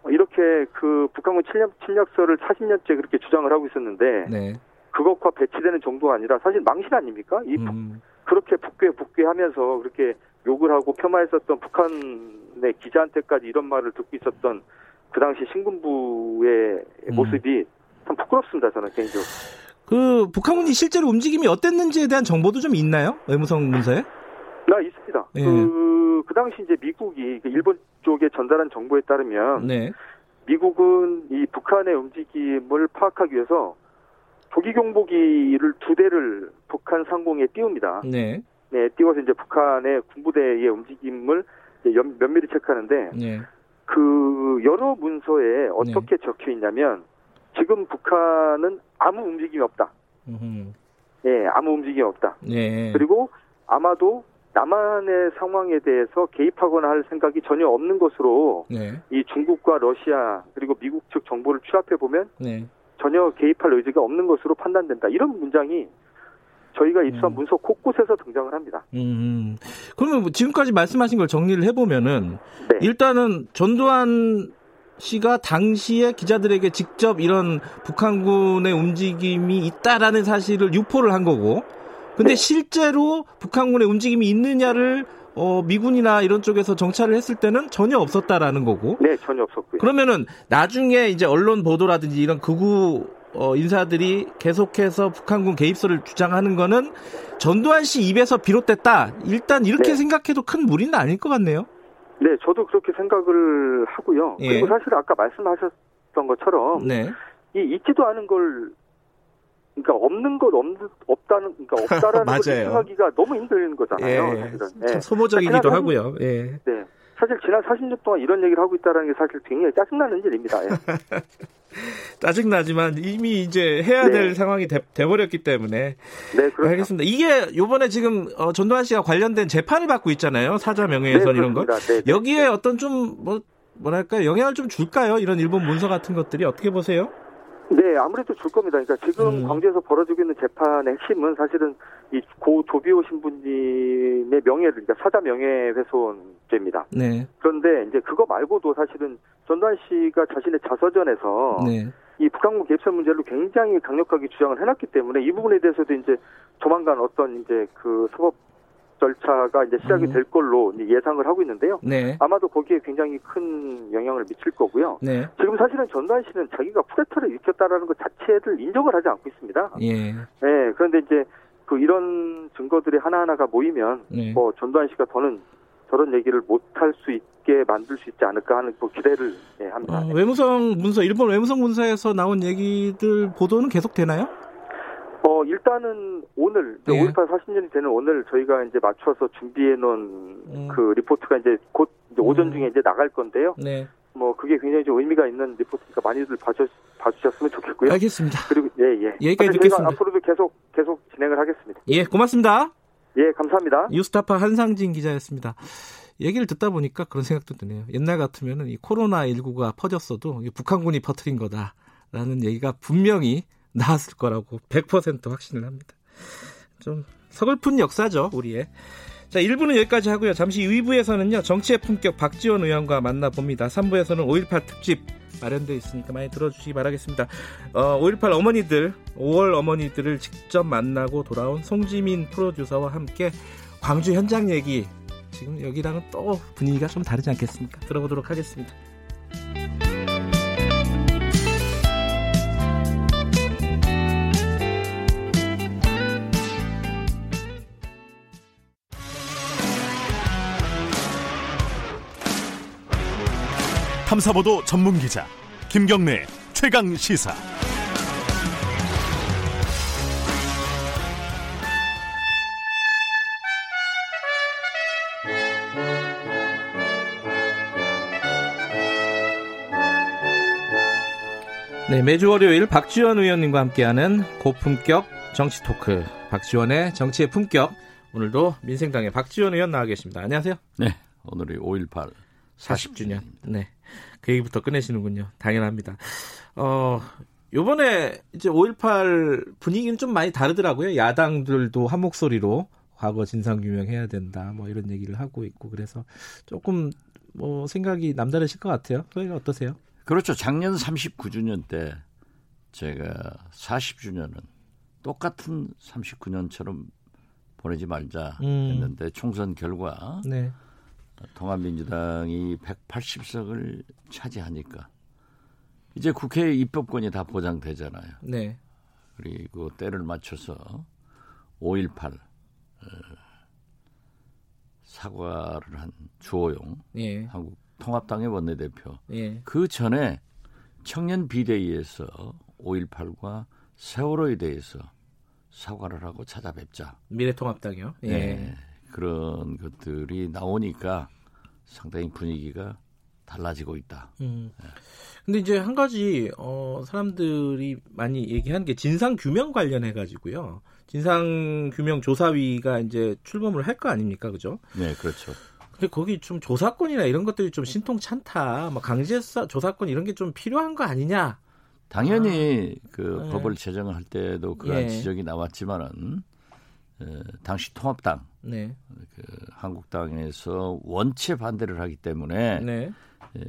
이렇게 그 북한군 침략, 침략설을 40년째 그렇게 주장을 하고 있었는데 네. 그것과 배치되는 정도가 아니라 사실 망신 아닙니까? 이 음. 그렇게 북괴 북괴하면서 그렇게 욕을 하고 폄하했었던 북한의 기자한테까지 이런 말을 듣고 있었던 그 당시 신군부의 음. 모습이 참 부끄럽습니다. 저는 개인적으로. 그 북한군이 실제로 움직임이 어땠는지에 대한 정보도 좀 있나요? 외무성 문서에? 나 있습니다. 예. 그, 그 당시 이제 미국이 그 일본 쪽에 전달한 정보에 따르면 네. 미국은 이 북한의 움직임을 파악하기 위해서 조기 경보기를 두 대를 북한 상공에 띄웁니다. 네. 네, 띄워서 이제 북한의 군부대의 움직임을 면밀히 체크하는데 네. 그 여러 문서에 어떻게 네. 적혀 있냐면 지금 북한은 아무 움직임이 없다. 예, 아무 움직임이 없다. 네. 그리고 아마도 남한의 상황에 대해서 개입하거나 할 생각이 전혀 없는 것으로 네. 이 중국과 러시아 그리고 미국 측 정보를 취합해 보면 네. 전혀 개입할 의지가 없는 것으로 판단된다. 이런 문장이 저희가 입수한 음. 문서 곳곳에서 등장을 합니다. 음. 그러면 뭐 지금까지 말씀하신 걸 정리를 해보면은 네. 일단은 전두환 씨가 당시에 기자들에게 직접 이런 북한군의 움직임이 있다라는 사실을 유포를 한 거고, 근데 네. 실제로 북한군의 움직임이 있느냐를 어, 미군이나 이런 쪽에서 정찰을 했을 때는 전혀 없었다라는 거고. 네, 전혀 없었고요. 그러면은 나중에 이제 언론 보도라든지 이런 극우 어, 인사들이 계속해서 북한군 개입설을 주장하는 거는 전두환 씨 입에서 비롯됐다. 일단 이렇게 네. 생각해도 큰 무리는 아닐 것 같네요. 네, 저도 그렇게 생각을 하고요. 예. 그리고 사실 아까 말씀하셨던 것처럼 네. 이 있지도 않은 걸 그러니까 없는 것 없, 없다는 그러니까 없다라는 걸 생각하기가 너무 힘든 거잖아요. 예. 사실은. 네. 소모적이기도 그러니까 하고요. 예. 네. 사실 지난 40년 동안 이런 얘기를 하고 있다는 게 사실 굉장히 짜증나는 일입니다. 예. 짜증나지만 이미 이제 해야 될 네. 상황이 돼, 버렸기 때문에. 네, 그렇죠. 알겠습니다. 이게 요번에 지금 어, 전두환 씨가 관련된 재판을 받고 있잖아요. 사자 명예훼손 네, 이런 거. 네, 네, 여기에 어떤 좀 뭐 뭐랄까 영향을 좀 줄까요? 이런 일본 문서 같은 것들이 어떻게 보세요? 네, 아무래도 줄 겁니다. 그러니까 지금 음. 광주에서 벌어지고 있는 재판의 핵심은 사실은 이고 조비오 신부님의 명예를, 그러니까 사자 명예훼손 죄입니다. 네. 그런데 이제 그거 말고도 사실은 전두환 씨가 자신의 자서전에서 네. 이 북한군 개입설 문제를 굉장히 강력하게 주장을 해놨기 때문에 이 부분에 대해서도 이제 조만간 어떤 이제 그 사법 절차가 이제 시작이 음. 될 걸로 예상을 하고 있는데요. 네. 아마도 거기에 굉장히 큰 영향을 미칠 거고요. 네. 지금 사실은 전두환 씨는 자기가 쿠데타를 일으켰다라는 것 자체를 인정을 하지 않고 있습니다. 예. 네. 그런데 이제 그 이런 증거들이 하나하나가 모이면 네. 뭐 전두환 씨가 더는 저런 얘기를 못할 수 있게 만들 수 있지 않을까 하는 또 기대를 네, 합니다. 어, 외무성 문서, 일본 외무성 문서에서 나온 얘기들 보도는 계속 되나요? 어, 일단은 오늘, 네. 5.18 40년이 되는 오늘 저희가 이제 맞춰서 준비해 놓은 음. 그 리포트가 이제 곧 이제 오전 음. 중에 이제 나갈 건데요. 네. 뭐 그게 굉장히 좀 의미가 있는 리포트니까 많이들 봐주, 봐주 셨으면 좋겠고요. 알겠습니다. 그리고 예 예. 여기까지 듣겠습니다. 앞으로도 계속 계속 진행을 하겠습니다. 예, 고맙습니다. 예, 감사합니다. 뉴스타파 한상진 기자였습니다. 얘기를 듣다 보니까 그런 생각도 드네요. 옛날 같으면은 이 코로나 19가 퍼졌어도 북한군이 퍼뜨린 거다라는 얘기가 분명히 나왔을 거라고 100% 확신을 합니다. 좀 서글픈 역사죠, 우리의. 자, 1부는 여기까지 하고요. 잠시 2부에서는요, 정치의 품격 박지원 의원과 만나봅니다. 3부에서는 5.18 특집 마련되어 있으니까 많이 들어주시기 바라겠습니다. 어, 5.18 어머니들, 5월 어머니들을 직접 만나고 돌아온 송지민 프로듀서와 함께 광주 현장 얘기, 지금 여기랑은 또 분위기가 좀 다르지 않겠습니까? 들어보도록 하겠습니다. 탐사보도 전문 기자 김경래 최강 시사. 네, 매주 월요일 박지원 의원님과 함께하는 고품격 정치 토크. 박지원의 정치의 품격. 오늘도 민생당의 박지원 의원 나와 계십니다. 안녕하세요. 네, 오늘이 5.18 40주년. 네. 그 얘기부터 끝내시는군요. 당연합니다. 어, 요번에 이제 5.18 분위기는 좀 많이 다르더라고요. 야당들도 한 목소리로 과거 진상규명해야 된다. 뭐 이런 얘기를 하고 있고 그래서 조금 뭐 생각이 남다르실 것 같아요. 소희가 어떠세요? 그렇죠. 작년 39주년 때 제가 40주년은 똑같은 39년처럼 보내지 말자 음. 했는데 음. 총선 결과 네. 통합민주당이 180석을 차지하니까 이제 국회 입법권이 다 보장되잖아요. 네. 그리고 때를 맞춰서 5.18 어, 사과를 한 주호영 예. 한국 통합당의 원내대표. 예. 그 전에 청년 비대위에서 5.18과 세월호에 대해서 사과를 하고 찾아뵙자. 미래통합당이요? 예. 네. 그런 것들이 나오니까 상당히 분위기가 달라지고 있다. 음. 네. 근데 이제 한 가지 어 사람들이 많이 얘기하는 게 진상 규명 관련해 가지고요. 진상 규명 조사위가 이제 출범을 할 거 아닙니까, 그죠? 네, 그렇죠. 근데 거기 좀 조사권이나 이런 것들이 좀 신통찮다. 뭐 강제 조사권 이런 게 좀 필요한 거 아니냐? 당연히 아, 그 네. 법을 제정을 할 때도 그런 예. 지적이 나왔지만은 당시 통합당, 네. 그 한국당에서 원체 반대를 하기 때문에 네. 에,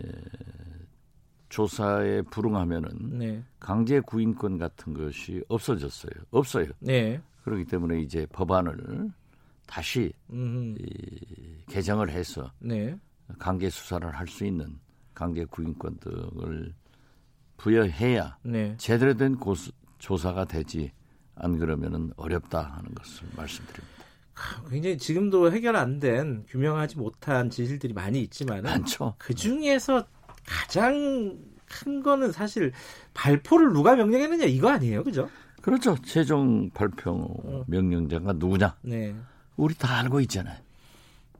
조사에 불응하면은 네. 강제 구인권 같은 것이 없어졌어요. 없어요. 네. 그렇기 때문에 이제 법안을 다시 이, 개정을 해서 네. 강제 수사를 할 수 있는 강제 구인권 등을 부여해야 네. 제대로 된 고수, 조사가 되지 안 그러면은 어렵다 하는 것을 말씀드립니다. 굉장히 지금도 해결 안 된 규명하지 못한 진실들이 많이 있지만 많죠. 그 중에서 가장 큰 거는 사실 발포를 누가 명령했느냐 이거 아니에요, 그죠? 그렇죠. 최종 발표 어. 명령자가 누구냐? 네. 우리 다 알고 있잖아요.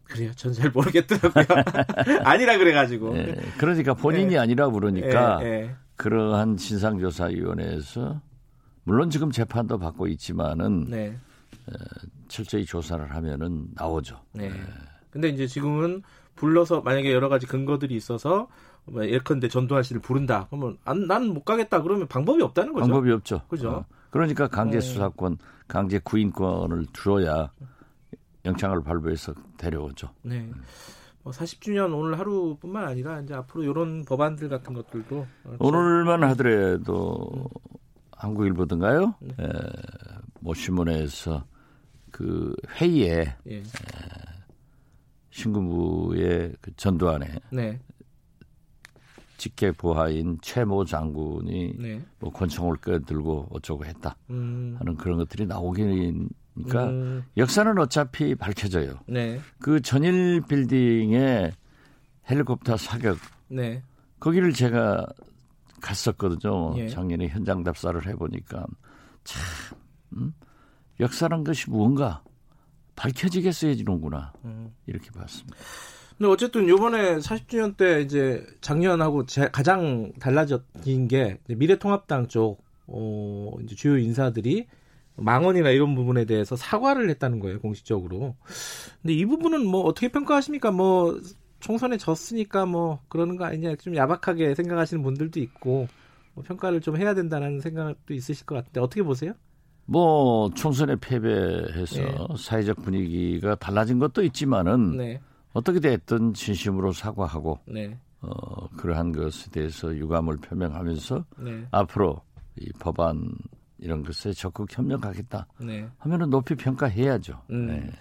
그래요. 전 잘 모르겠더라고요. 아니라 그래가지고. 네. 그러니까 본인이 네. 아니라 그러니까 네. 그러한 진상조사위원회에서 물론 지금 재판도 받고 있지만은 네. 에, 철저히 조사를 하면은 나오죠. 네. 네. 근데 이제 지금은 불러서 만약에 여러 가지 근거들이 있어서 뭐 예컨대 전두환 씨를 부른다. 그러면 난 못 가겠다. 그러면 방법이 없다는 거죠. 방법이 없죠. 그죠. 어. 그러니까 강제 네. 수사권, 강제 구인권을 주어야 영창을 발부해서 데려오죠. 네. 40주년 어, 오늘 하루뿐만 아니라 이제 앞으로 이런 법안들 같은 것들도 오늘만 하더라도 음. 한국일보든가요? 네. 에, 모 신문에서 그 회의에 예. 에, 신군부의 그 전두환에 네. 직계 부하인 최모 장군이 네. 뭐 권총을 껴들고 어쩌고 했다 음. 하는 그런 것들이 나오기니까 음. 역사는 어차피 밝혀져요. 네. 그 전일 빌딩에 헬리콥터 사격 네. 거기를 제가 갔었거든요. 예. 작년에 현장 답사를 해보니까 참 음? 역사란 것이 무언가 밝혀지겠어야지는구나 음. 이렇게 봤습니다. 근데 어쨌든 요번에 40주년 때 이제 작년하고 제 가장 달라진 게 미래통합당 쪽 어, 이제 주요 인사들이 망언이나 이런 부분에 대해서 사과를 했다는 거예요 공식적으로. 근데 이 부분은 뭐 어떻게 평가하십니까? 뭐 총선에 졌으니까 뭐 그러는 거 아니냐 좀 야박하게 생각하시는 분들도 있고 뭐 평가를 좀 해야 된다는 생각도 있으실 것 같은데 어떻게 보세요? 뭐 총선에 패배해서 네. 사회적 분위기가 달라진 것도 있지만은 네. 어떻게 됐든 진심으로 사과하고 네. 어, 그러한 것에 대해서 유감을 표명하면서 네. 앞으로 이 법안 이런 것에 적극 협력하겠다 네. 하면은 높이 평가해야죠. 음. 네.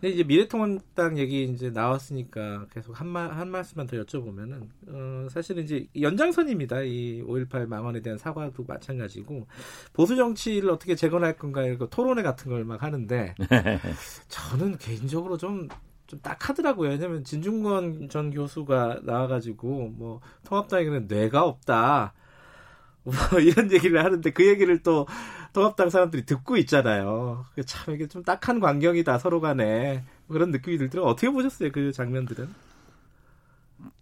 근데 이제 미래통합당 얘기 이제 나왔으니까 계속 한말 한 말씀만 더 여쭤보면은 어 사실은 이제 연장선입니다. 이 5.18 망언에 대한 사과도 마찬가지고 보수 정치를 어떻게 재건할 건가 이거 토론회 같은 걸 막 하는데 저는 개인적으로 좀좀 딱하더라고요. 왜냐면 진중권 전 교수가 나와가지고 뭐 통합당에는 뇌가 없다. 뭐 이런 얘기를 하는데 그 얘기를 또 통합당 사람들이 듣고 있잖아요. 참 이게 좀 딱한 광경이다 서로 간에 그런 느낌이 들더라고 어떻게 보셨어요 그 장면들은?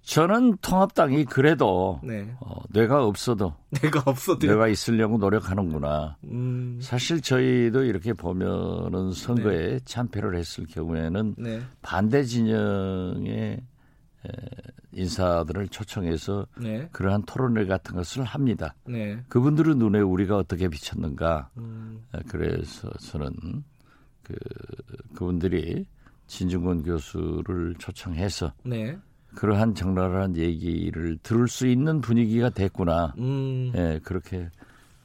저는 통합당이 그래도 네. 어, 뇌가 없어도 뇌가 없어도 뇌가 있으려고 노력하는구나. 음. 사실 저희도 이렇게 보면은 선거에 네. 참패를 했을 경우에는 네. 반대 진영의 인사들을 초청해서 네. 그러한 토론회 같은 것을 합니다. 네. 그분들은 눈에 우리가 어떻게 비쳤는가. 음. 그래서 저는 그 그분들이 진중권 교수를 초청해서 네. 그러한 적나라한 얘기를 들을 수 있는 분위기가 됐구나. 음. 예, 그렇게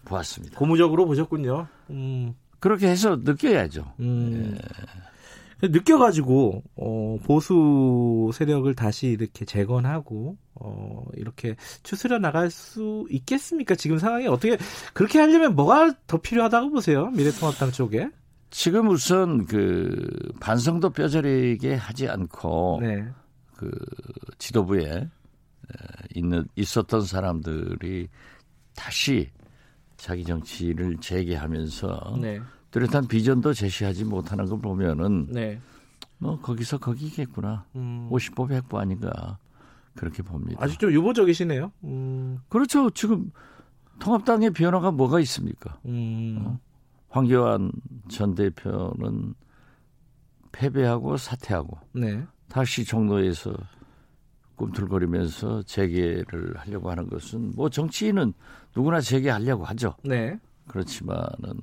보았습니다. 고무적으로 보셨군요. 음. 그렇게 해서 느껴야죠. 음. 예. 느껴가지고 어, 보수 세력을 다시 이렇게 재건하고 어, 이렇게 추스려 나갈 수 있겠습니까? 지금 상황이 어떻게 그렇게 하려면 뭐가 더 필요하다고 보세요? 미래통합당 쪽에? 지금 우선 그 반성도 뼈저리게 하지 않고 네. 그 지도부에 있는 있었던 사람들이 다시 자기 정치를 재개하면서 네. 뚜렷한 비전도 제시하지 못하는 걸 보면은 네. 뭐 거기서 거기겠구나. 음. 50보 100보 아닌가 그렇게 봅니다. 아직 좀 유보적이시네요. 음. 그렇죠. 지금 통합당의 변화가 뭐가 있습니까? 음. 어? 황교안 전 대표는 패배하고 사퇴하고 네. 다시 종로에서 꿈틀거리면서 재개를 하려고 하는 것은 뭐 정치인은 누구나 재개하려고 하죠. 네. 그렇지만은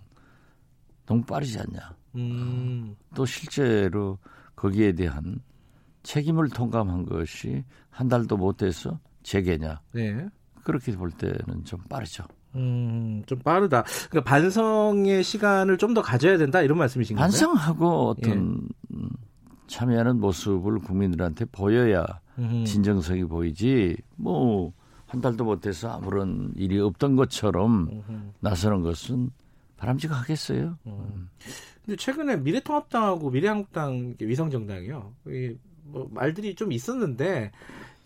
너무 빠르지 않냐. 음. 또 실제로 거기에 대한 책임을 통감한 것이 한 달도 못 돼서 재개냐. 네. 그렇게 볼 때는 좀 빠르죠. 음, 좀 빠르다. 그러니까 반성의 시간을 좀 더 가져야 된다 이런 말씀이신 가요? 반성하고 어떤 예. 참여하는 모습을 국민들한테 보여야 음. 진정성이 보이지. 뭐 한 달도 못해서 아무런 일이 없던 것처럼 음. 나서는 것은 바람직하겠어요. 음. 근데 최근에 미래통합당하고 미래한국당 위성 정당이요. 뭐 말들이 좀 있었는데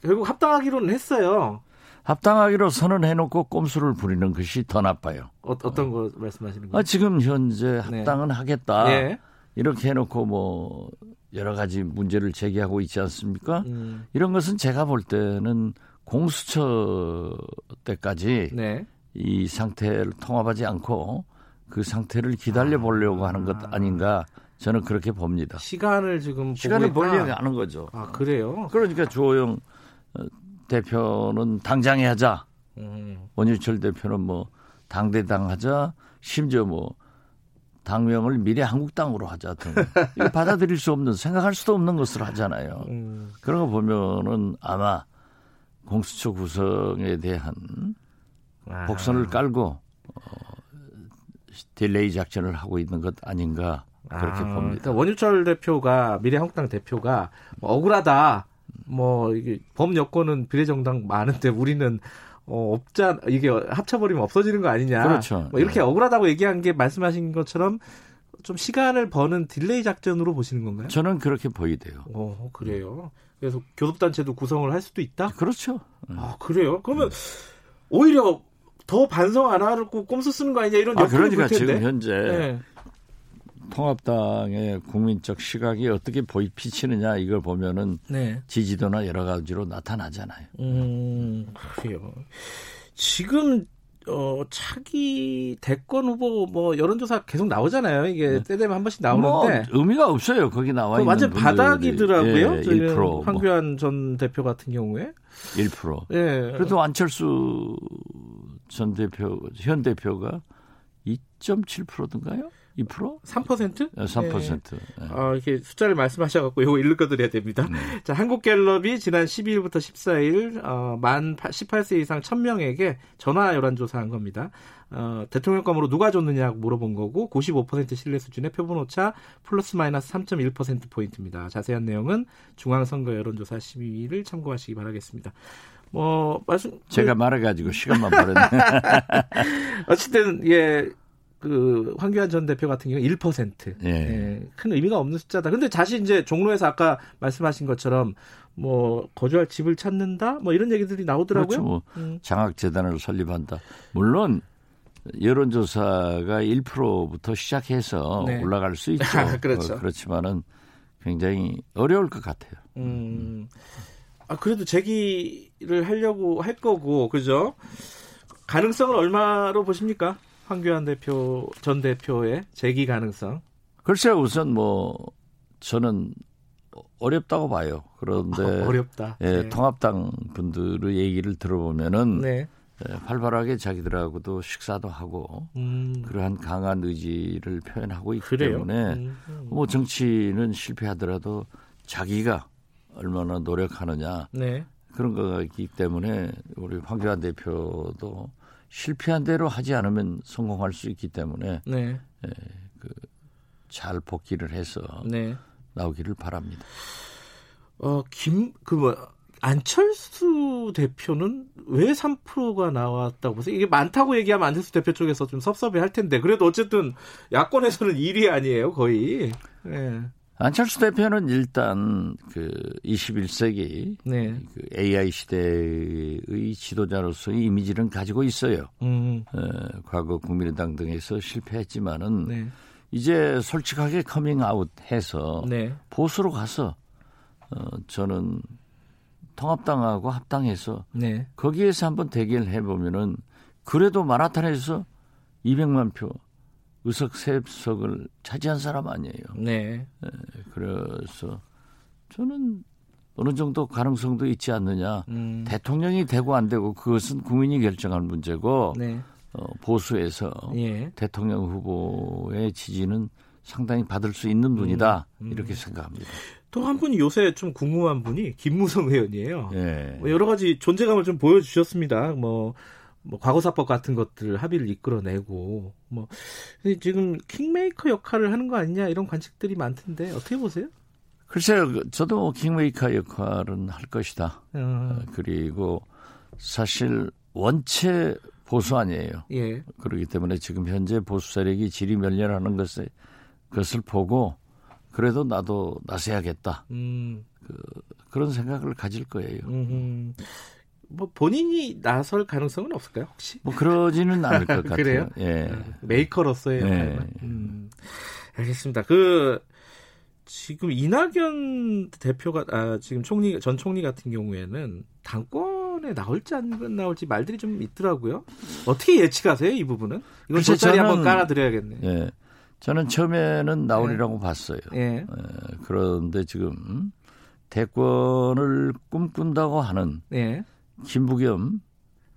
결국 합당하기로는 했어요. 합당하기로 선언해놓고 꼼수를 부리는 것이 더 나빠요. 어, 떤거 말씀하시는 거예요? 아, 지금 현재 네. 합당은 네. 하겠다. 네. 이렇게 해놓고 뭐 여러 가지 문제를 제기하고 있지 않습니까? 음. 이런 것은 제가 볼 때는 공수처 때까지 네. 이 상태를 통합하지 않고 그 상태를 기다려 보려고 하는 것 아닌가 저는 그렇게 봅니다. 시간을 지금 시간을 벌려고 하는 거죠. 아 그래요? 그러니까 조호영 어, 대표는 당장에 하자. 음. 원유철 대표는 뭐 당대당 하자. 심지어 뭐 당명을 미래 한국당으로 하자 등 이거 받아들일 수 없는 생각할 수도 없는 것을 하잖아요. 음. 그런 거 보면은 아마 공수처 구성에 대한 아. 복선을 깔고 어, delay 작전을 하고 있는 것 아닌가 그렇게 아, 봅니다. 그러니까 원유철 대표가 미래한국당 대표가 뭐 억울하다. 뭐 이게 범 여권은 비례정당 많은데 우리는 어, 없자 이게 합쳐버리면 없어지는 거 아니냐. 그렇죠. 뭐 이렇게 네. 억울하다고 얘기한 게 말씀하신 것처럼 좀 시간을 버는 delay 작전으로 보시는 건가요? 저는 그렇게 보이대요. 어, 그래요. 그래서 교섭단체도 구성을 할 수도 있다? 그렇죠. 아, 그래요? 그러면 오히려 더 반성 안 하고 꼼수 쓰는 거 아니냐 이런 아, 그러니까 지금 현재 네. 통합당의 국민적 시각이 어떻게 보이 비치느냐 이걸 보면은 네. 지지도나 여러 가지로 나타나잖아요. 음, 그래요. 지금 어 차기 대권 후보 뭐 여론조사 계속 나오잖아요. 이게 네. 때 되면 한 번씩 나오는데 뭐 의미가 없어요. 거기 나와 있는 완전. 바닥이더라고요. 예, 1% 뭐. 황교안 뭐. 전 대표 같은 경우에 1%. 예. 그래도 안철수 전 대표 현 대표가 2.7%든가요? 2%? 3%? 네, 3%. 네. 어, 이렇게 숫자를 말씀하셔 갖고 이거 읽어 드려야 됩니다. 네. 자, 한국갤럽이 지난 12일부터 14일 어, 만 18세 이상 1000명에게 전화 여론 조사한 겁니다. 어, 대통령감으로 누가 줬느냐고 물어본 거고 95% 신뢰 수준의 표본 오차 플러스 마이너스 3.1% 포인트입니다. 자세한 내용은 중앙선거 여론조사 12일을 참고하시기 바라겠습니다. 뭐 말씀 제가 말해가지고 시간만 버렸네. 어쨌든 예 그 황교안 전 대표 같은 경우 1%. 예. 예. 큰 의미가 없는 숫자다. 근데 다시 이제 종로에서 아까 말씀하신 것처럼 뭐 거주할 집을 찾는다 뭐 이런 얘기들이 나오더라고요. 그렇죠. 뭐 음. 장학 재단을 설립한다. 물론 여론조사가 1%부터 시작해서 네. 올라갈 수 있죠. 그렇죠. 어, 그렇지만은 굉장히 어려울 것 같아요. 음. 아 그래도 제기를 하려고 할 거고 그죠? 가능성을 얼마로 보십니까? 황교안 대표 전 대표의 재기 가능성? 글쎄요, 우선 뭐 저는 어렵다고 봐요. 그런데 어, 어렵다. 예, 네. 통합당 분들의 얘기를 들어보면은 네. 예, 활발하게 자기들하고도 식사도 하고 음. 그러한 강한 의지를 표현하고 있기 그래요? 때문에 음. 뭐 정치는 실패하더라도 자기가 얼마나 노력하느냐 네. 그런 거가 있기 때문에 우리 황교안 대표도 실패한 대로 하지 않으면 성공할 수 있기 때문에 네. 예, 그잘 복귀를 해서 네. 나오기를 바랍니다. 어, 김, 그 뭐, 안철수 대표는 왜 3%가 나왔다고 보세요? 이게 많다고 얘기하면 안철수 대표 쪽에서 좀 섭섭해 할 텐데, 그래도 어쨌든 야권에서는 1위 아니에요, 거의. 네. 안철수 대표는 일단 그 21세기 네. 그 AI 시대의 지도자로서의 이미지를 가지고 있어요. 음. 어, 과거 국민의당 등에서 실패했지만은 네. 이제 솔직하게 커밍아웃해서 네. 보수로 가서 어, 저는 통합당하고 합당해서 네. 거기에서 한번 대결해 보면은 그래도 마라톤에서 200만 표 의석 세석을 차지한 사람 아니에요. 네. 네. 그래서 저는 어느 정도 가능성도 있지 않느냐. 음. 대통령이 되고 안 되고 그것은 국민이 결정할 문제고 네. 어, 보수에서 예. 대통령 후보의 지지는 상당히 받을 수 있는 분이다 음. 음. 이렇게 생각합니다. 또 한 분이 요새 좀 궁금한 분이 김무성 의원이에요. 예. 뭐 여러 가지 존재감을 좀 보여주셨습니다. 뭐 뭐 과거사법 같은 것들 합의를 이끌어내고 뭐 지금 킹메이커 역할을 하는 거 아니냐 이런 관측들이 많던데 어떻게 보세요? 글쎄요, 그 저도 뭐 킹메이커 역할은 할 것이다. 어. 그리고 사실 원체 보수 아니에요. 예. 그렇기 때문에 지금 현재 보수 세력이 지리멸렬하는 것을 그것을 보고 그래도 나도 나서야겠다. 음. 그, 그런 생각을 가질 거예요. 음흠. 뭐 본인이 나설 가능성은 없을까요 혹시? 뭐 그러지는 않을 것 같아요. 그래요? 예. 아, 메이커로서의 네. 음, 알겠습니다. 그 지금 이낙연 대표가 아, 지금 총리 전 총리 같은 경우에는 당권에 나올지 안 나올지 말들이 좀 있더라고요. 어떻게 예측하세요 이 부분은? 이건 돗자리 한번 깔아드려야겠네요. 예. 저는 처음에는 나오리라고 네. 봤어요. 예. 예. 그런데 지금 대권을 꿈꾼다고 하는 예. 김부겸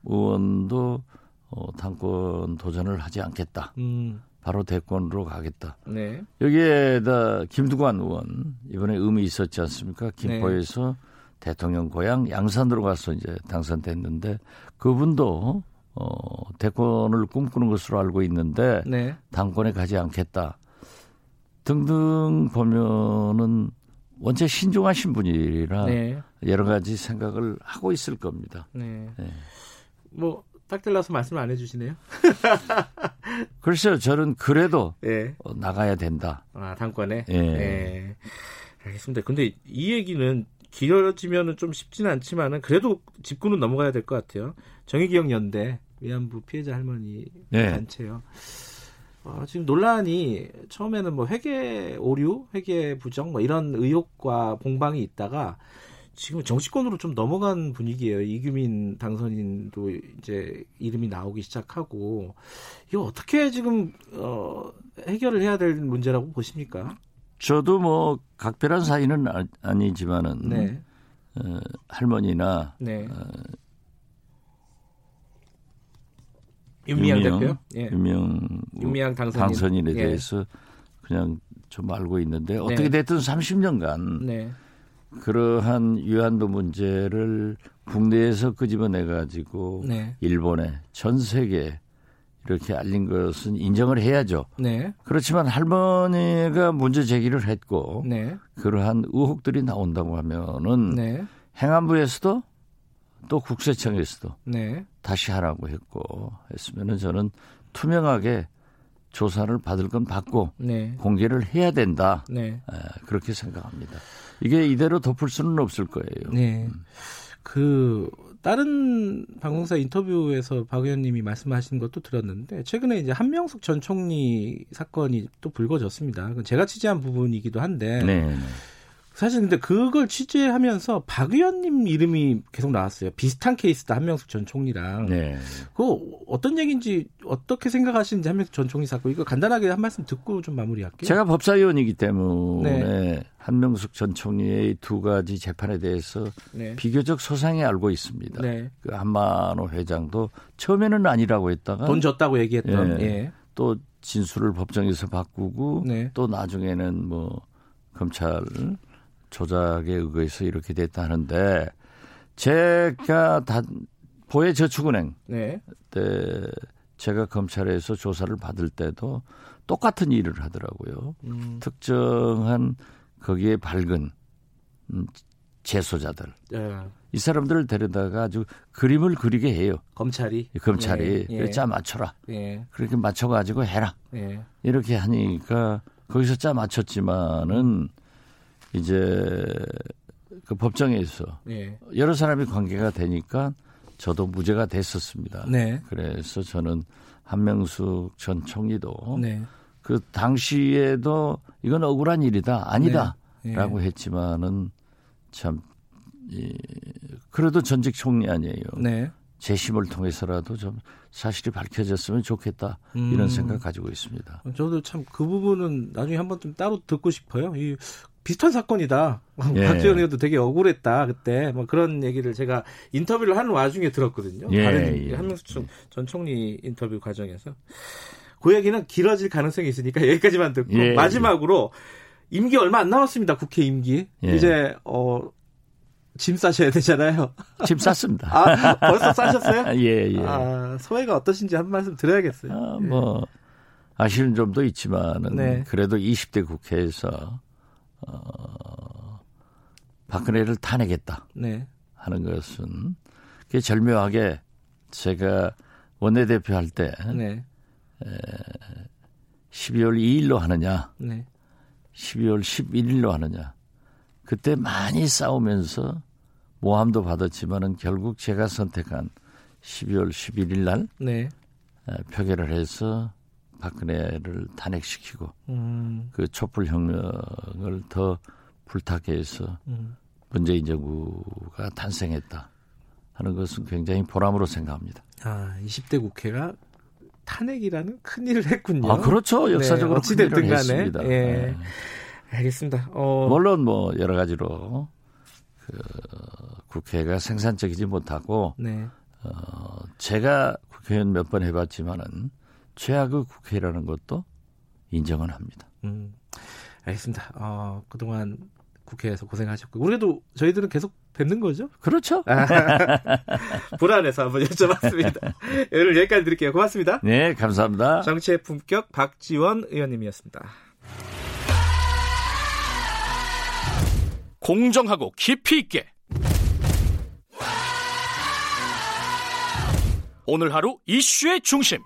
의원도 어, 당권 도전을 하지 않겠다. 음. 바로 대권으로 가겠다. 네. 여기에다 김두관 의원 이번에 의미 있었지 않습니까? 김포에서 네. 대통령 고향 양산으로 가서 이제 당선됐는데 그분도 어, 대권을 꿈꾸는 것으로 알고 있는데 네. 당권에 가지 않겠다. 등등 보면은 원체 신중하신 분이라 네. 여러 가지 생각을 하고 있을 겁니다. 네. 네. 뭐딱 잘라서 말씀 안 해주시네요. 글쎄요, 저는 그래도 네. 어, 나가야 된다. 아 당권에. 예. 네. 알겠습니다. 근데 이 얘기는 길어지면은 좀 쉽지는 않지만은 그래도 집구는 넘어가야 될 것 같아요. 정의기억 연대 위안부 피해자 할머니 네. 단체요. 어, 지금 논란이 처음에는 뭐 회계 오류, 회계 부정 뭐 이런 의혹과 공방이 있다가 지금 정치권으로 좀 넘어간 분위기예요. 이규민 당선인도 이제 이름이 나오기 시작하고 이거 어떻게 지금 어, 해결을 해야 될 문제라고 보십니까? 저도 뭐 각별한 사이는 아, 니지만은 네. 어, 할머니나 네. 어, 윤미향 대표, 예. 윤미향, 윤미향 당선인. 당선인에 예. 대해서 그냥 좀 알고 있는데 네. 어떻게 됐든 30년간 네. 그러한 위안도 문제를 국내에서 끄집어내 가지고 네. 일본에 전 세계 이렇게 알린 것은 인정을 해야죠. 네. 그렇지만 할머니가 문제 제기를 했고 네. 그러한 의혹들이 나온다고 하면은 네. 행안부에서도 또 국세청에서도 네. 다시 하라고 했고 했으면은 저는 투명하게 조사를 받을 건 받고 네. 공개를 해야 된다. 네. 에, 그렇게 생각합니다. 이게 이대로 덮을 수는 없을 거예요. 네. 음. 그 다른 방송사 인터뷰에서 박 의원님이 말씀하신 것도 들었는데 최근에 이제 한명숙 전 총리 사건이 또 불거졌습니다. 제가 취재한 부분이기도 한데 네. 사실 근데 그걸 취재하면서 박 의원님 이름이 계속 나왔어요. 비슷한 케이스다 한명숙 전 총리랑. 네. 그 어떤 얘기인지 어떻게 생각하시는지 한명숙 전 총리 사건 이거 간단하게 한 말씀 듣고 좀 마무리할게요. 제가 법사위원이기 때문에 네. 한명숙 전 총리의 두 가지 재판에 대해서 네. 비교적 소상히 알고 있습니다. 네. 그 한만호 회장도 처음에는 아니라고 했다가 돈 줬다고 얘기했던. 예. 예. 또 진술을 법정에서 바꾸고 네. 또 나중에는 뭐 검찰 조작에 의거해서 이렇게 됐다는데 제가 다 보혜저축은행 네. 때 제가 검찰에서 조사를 받을 때도 똑같은 일을 하더라고요. 음. 특정한 거기에 밝은 음, 재소자들. 네. 이 사람들을 데려다가 아주 그림을 그리게 해요. 검찰이. 검찰이. 예, 예. 짜 맞춰라. 예. 그렇게 맞춰가지고 해라. 예. 이렇게 하니까 거기서 짜 맞췄지만은 이제 그 법정에서 네. 여러 사람이 관계가 되니까 저도 무죄가 됐었습니다. 네. 그래서 저는 한명숙 전 총리도 네. 그 당시에도 이건 억울한 일이다 아니다라고 네. 네. 했지만은 참 이, 그래도 전직 총리 아니에요. 네. 재심을 통해서라도 좀 사실이 밝혀졌으면 좋겠다 이런 음. 생각 가지고 있습니다. 저도 참 그 부분은 나중에 한번 좀 따로 듣고 싶어요. 이 비슷한 사건이다. 예. 박지원 의원도 되게 억울했다 그때 뭐 그런 얘기를 제가 인터뷰를 하는 와중에 들었거든요. 예. 다른 예. 한명수 전 총리 인터뷰 과정에서 그 얘기는 길어질 가능성이 있으니까 여기까지만 듣고 예. 마지막으로 임기 얼마 안 남았습니다. 국회 임기 예. 이제 어. 짐 싸셔야 되잖아요. 짐 쌌습니다. 아, 벌써 싸셨어요? 예, 예. 아, 소회가 어떠신지 한 말씀 드려야겠어요. 아, 뭐, 아쉬운 점도 있지만은, 네. 그래도 20대 국회에서 어, 박근혜를 타내겠다 네. 하는 것은 그게 절묘하게 제가 원내대표 할때 네. 12월 2일로 하느냐, 네. 12월 11일로 하느냐. 그때 많이 싸우면서 모함도 받았지만은 결국 제가 선택한 12월 11일 날 네. 표결을 해서 박근혜를 탄핵시키고 음. 그 촛불 혁명을 더 불타게 해서 음. 문재인 정부가 탄생했다 하는 것은 굉장히 보람으로 생각합니다. 아, 20대 국회가 탄핵이라는 큰 일을 했군요. 아, 그렇죠. 역사적으로 네, 큰 일을 했습니다. 예. 네. 알겠습니다. 어... 물론 뭐 여러 가지로 그 국회가 생산적이지 못하고 네. 어, 제가 국회의원 몇 번 해봤지만은 최악의 국회라는 것도 인정은 합니다. 음, 알겠습니다. 어, 그동안 국회에서 고생하셨고 우리도 저희들은 계속 뵙는 거죠? 그렇죠. 불안해서 한번 여쭤봤습니다. 오늘 여기까지 드릴게요. 고맙습니다. 네, 감사합니다. 정치의 품격 박지원 의원님이었습니다. 공정하고 깊이 있게 오늘 하루 이슈의 중심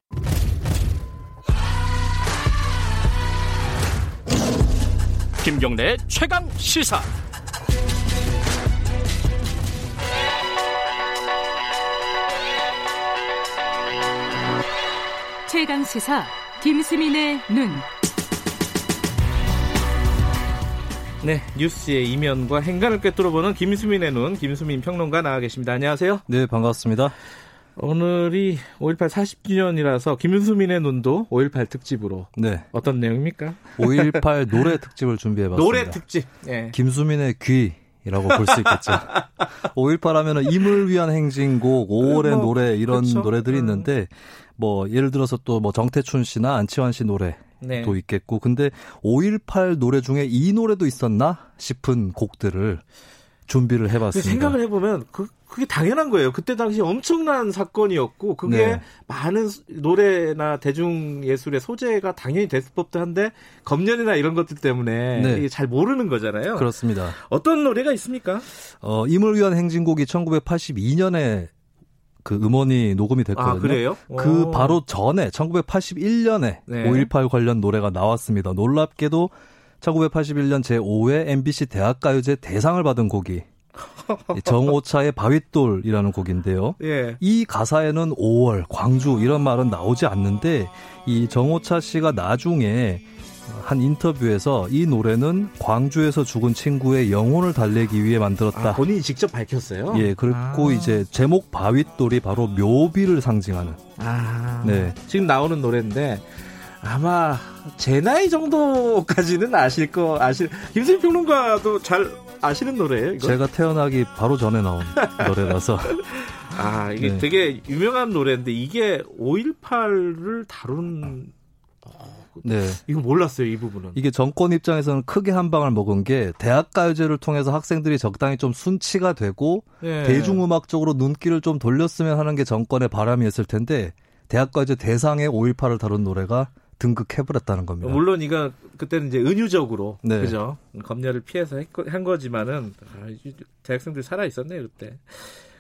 김경래 최강 시사. 최강 시사 김수민의 눈. 네, 뉴스의 이면과 행간을 꿰뚫어보는 김수민의 눈, 김수민 평론가 나와 계십니다. 안녕하세요. 네, 반갑습니다. 오늘이 5.18 40주년이라서 김수민의 눈도 5.18 특집으로. 네. 어떤 내용입니까? 5.18 노래 특집을 준비해봤습니다. 노래 특집. 네. 김수민의 귀. 이라고 볼 수 있겠죠. 5.18 하면은 임을 위한 행진곡, 5월의 뭐, 노래 이런 그쵸? 노래들이 음. 있는데 뭐 예를 들어서 또 뭐 정태춘 씨나 안치환 씨 노래도 네. 있겠고 근데 5.18 노래 중에 이 노래도 있었나 싶은 곡들을 준비를 해봤습니다. 생각을 해보면 그 그게 당연한 거예요. 그때 당시 엄청난 사건이었고 그게 네. 많은 노래나 대중 예술의 소재가 당연히 됐을 법도 한데 검열이나 이런 것들 때문에 네. 잘 모르는 거잖아요. 그렇습니다. 어떤 노래가 있습니까? 어, 임을 위한 행진곡이 1982년에 그 음원이 녹음이 됐거든요. 아, 그래요? 그 오. 바로 전에 1981년에 네. 5.18 관련 노래가 나왔습니다. 놀랍게도 1981년 제5회 MBC 대학가요제 대상을 받은 곡이 정오차의 바윗돌이라는 곡인데요. 예. 이 가사에는 5월, 광주 이런 말은 나오지 않는데 이 정오차 씨가 나중에 한 인터뷰에서 이 노래는 광주에서 죽은 친구의 영혼을 달래기 위해 만들었다. 아, 본인이 직접 밝혔어요? 예, 그리고 아. 이제 제목 바윗돌이 바로 묘비를 상징하는. 아. 네. 지금 나오는 노래인데 아마 제 나이 정도까지는 아실 거 아실 김수희 평론가도 잘 아시는 노래예요. 이거? 제가 태어나기 바로 전에 나온 노래라서. 아 이게 네. 되게 유명한 노래인데 이게 5.18을 다룬. 네. 이거 몰랐어요, 이 부분은. 이게 정권 입장에서는 크게 한 방을 먹은 게 대학가요제를 통해서 학생들이 적당히 좀 순치가 되고 네. 대중음악적으로 눈길을 좀 돌렸으면 하는 게 정권의 바람이었을 텐데 대학가요제 대상의 5.18을 다룬 노래가 등극해버렸다는 겁니다. 물론 이거 그때는 이제 은유적으로 네. 그죠 검열을 피해서 한 거지만은 아, 대학생들 살아 있었네요 그때.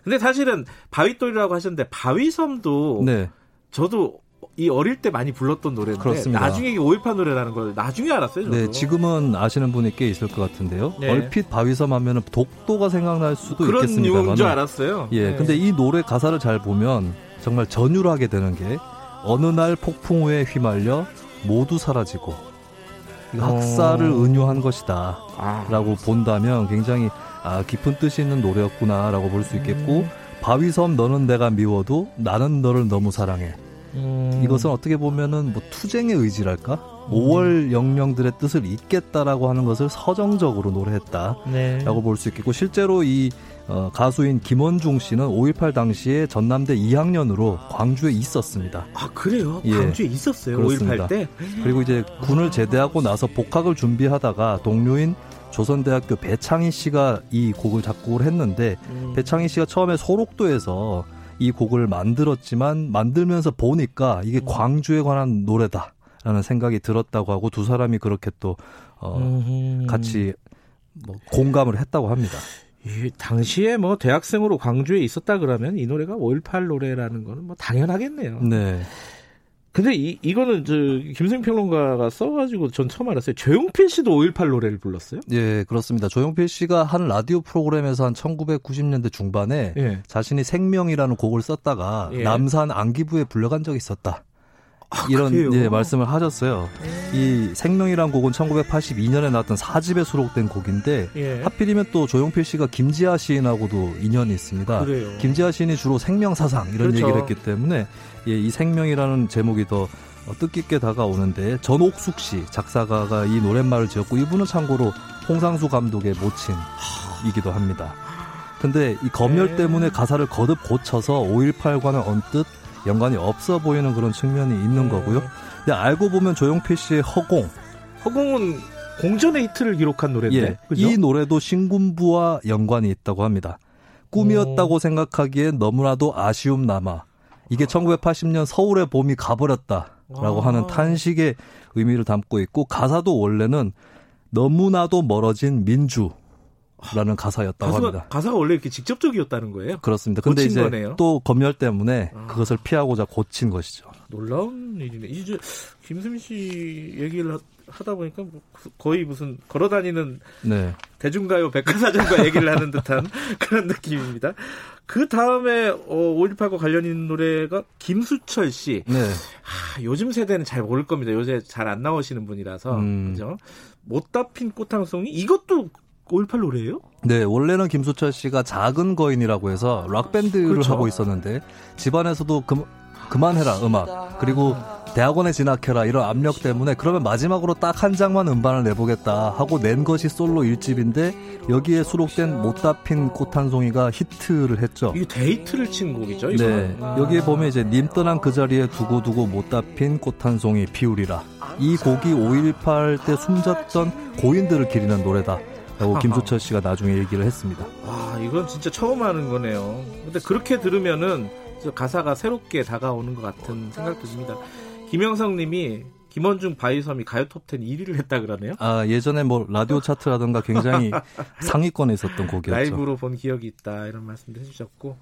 근데 사실은 바위돌이라고 하셨는데 바위섬도 네. 저도 이 어릴 때 많이 불렀던 노래인데 그렇습니다. 나중에 이게 5.18 노래라는 걸 나중에 알았어요. 저도. 네, 지금은 아시는 분이 꽤 있을 것 같은데요. 네. 얼핏 바위섬 하면은 독도가 생각날 수도 그런 있겠습니다만. 그런 줄 알았어요. 예, 네. 근데 이 노래 가사를 잘 보면 정말 전율하게 되는 게 어느 날 폭풍 우에 휘말려 모두 사라지고 학살을 어... 은유한 것이다 아. 라고 본다면 굉장히 아, 깊은 뜻이 있는 노래였구나 라고 볼 수 있겠고 음. 바위섬 너는 내가 미워도 나는 너를 너무 사랑해 음. 이것은 어떻게 보면은 뭐 투쟁의 의지랄까 음. 5월 영령들의 뜻을 잇겠다라고 하는 것을 서정적으로 노래했다라고 네. 볼수 있겠고 실제로 이 어, 가수인 김원중 씨는 5.18 당시에 전남대 2학년으로 광주에 있었습니다. 아, 그래요? 예, 광주에 있었어요? 그렇습니다. 5.18 때? 그리고 이제 군을 제대하고 나서 복학을 준비하다가 동료인 조선대학교 배창희 씨가 이 곡을 작곡을 했는데 음. 배창희 씨가 처음에 소록도에서 이 곡을 만들었지만 만들면서 보니까 이게 음. 광주에 관한 노래다 라는 생각이 들었다고 하고 두 사람이 그렇게 또 어, 같이 뭐 공감을 했다고 합니다. 이 당시에 뭐 대학생으로 광주에 있었다 그러면 이 노래가 5.18 노래라는 거는 뭐 당연하겠네요. 네. 근데 이, 이거는 저, 김승 평론가가 써가지고 전 처음 알았어요. 조용필 씨도 5.18 노래를 불렀어요? 예, 그렇습니다. 조용필 씨가 한 라디오 프로그램에서 한 1990년대 중반에 예. 자신이 생명이라는 곡을 썼다가 예. 남산 안기부에 불려간 적이 있었다. 아, 이런 예, 말씀을 하셨어요. 이 생명이란 곡은 1982년에 나왔던 사집에 수록된 곡인데 예. 하필이면 또 조용필 씨가 김지아 시인하고도 인연이 있습니다. 그래요. 김지아 시인이 주로 생명 사상 이런 그렇죠. 얘기를 했기 때문에 예, 이 생명이라는 제목이 더 뜻깊게 다가오는데 전옥숙 씨 작사가가 이 노랫말을 지었고 이분은 참고로 홍상수 감독의 모친이기도 합니다. 근데 이 검열 네. 때문에 가사를 거듭 고쳐서 5.18과는 언뜻 연관이 없어 보이는 그런 측면이 있는 네. 거고요. 근데 알고 보면 조용필 씨의 허공. 허공은 공전의 히트를 기록한 노래인데. 예, 이 노래도 신군부와 연관이 있다고 합니다. 꿈이었다고 오. 생각하기엔 너무나도 아쉬움 남아. 이게 1980년 서울의 봄이 가버렸다라고 아. 하는 탄식의 의미를 담고 있고 가사도 원래는 너무나도 멀어진 민주 라는 가사였다고 가사가, 합니다. 가사가 원래 이렇게 직접적이었다는 거예요? 그렇습니다. 근데 이제 거네요? 또 검열 때문에 아. 그것을 피하고자 고친 것이죠. 놀라운 일이네. 이제 김수민 씨 얘기를 하다 보니까 뭐 거의 무슨 걸어다니는 네. 대중가요 백과사전과 얘기를 하는 듯한 그런 느낌입니다. 그 다음에 어, 5.18과 관련 있는 노래가 김수철 씨. 네. 아, 요즘 세대는 잘 모를 겁니다. 요새 잘 안 나오시는 분이라서 음. 그죠? 못다 핀 꽃 한 송이 이것도 5.18 노래예요? 네, 원래는 김수철 씨가 작은 거인이라고 해서 락 밴드를 그렇죠. 하고 있었는데 집안에서도 그, 그만해라 음악 그리고 대학원에 진학해라 이런 압력 때문에 그러면 마지막으로 딱 한 장만 음반을 내보겠다 하고 낸 것이 솔로 1집인데 여기에 수록된 못다 핀 꽃 한 송이가 히트를 했죠. 이게 대히트를 친 곡이죠? 이거는? 네. 아. 여기에 보면 이제 님 떠난 그 자리에 두고두고 못다 핀 꽃 한 송이 피우리라. 이 곡이 5.18 때 숨졌던 고인들을 기리는 노래다. 라고 김수철 씨가 나중에 얘기를 했습니다. 아, 이건 진짜 처음 하는 거네요. 근데 그렇게 들으면은 가사가 새롭게 다가오는 것 같은 생각도 듭니다. 김영성 님이 김원중 바이섬이 가요 톱10 1위를 했다 그러네요. 아, 예전에 뭐 라디오 차트라든가 굉장히 상위권에 있었던 곡이었죠. 라이브로 본 기억이 있다 이런 말씀도 해주셨고.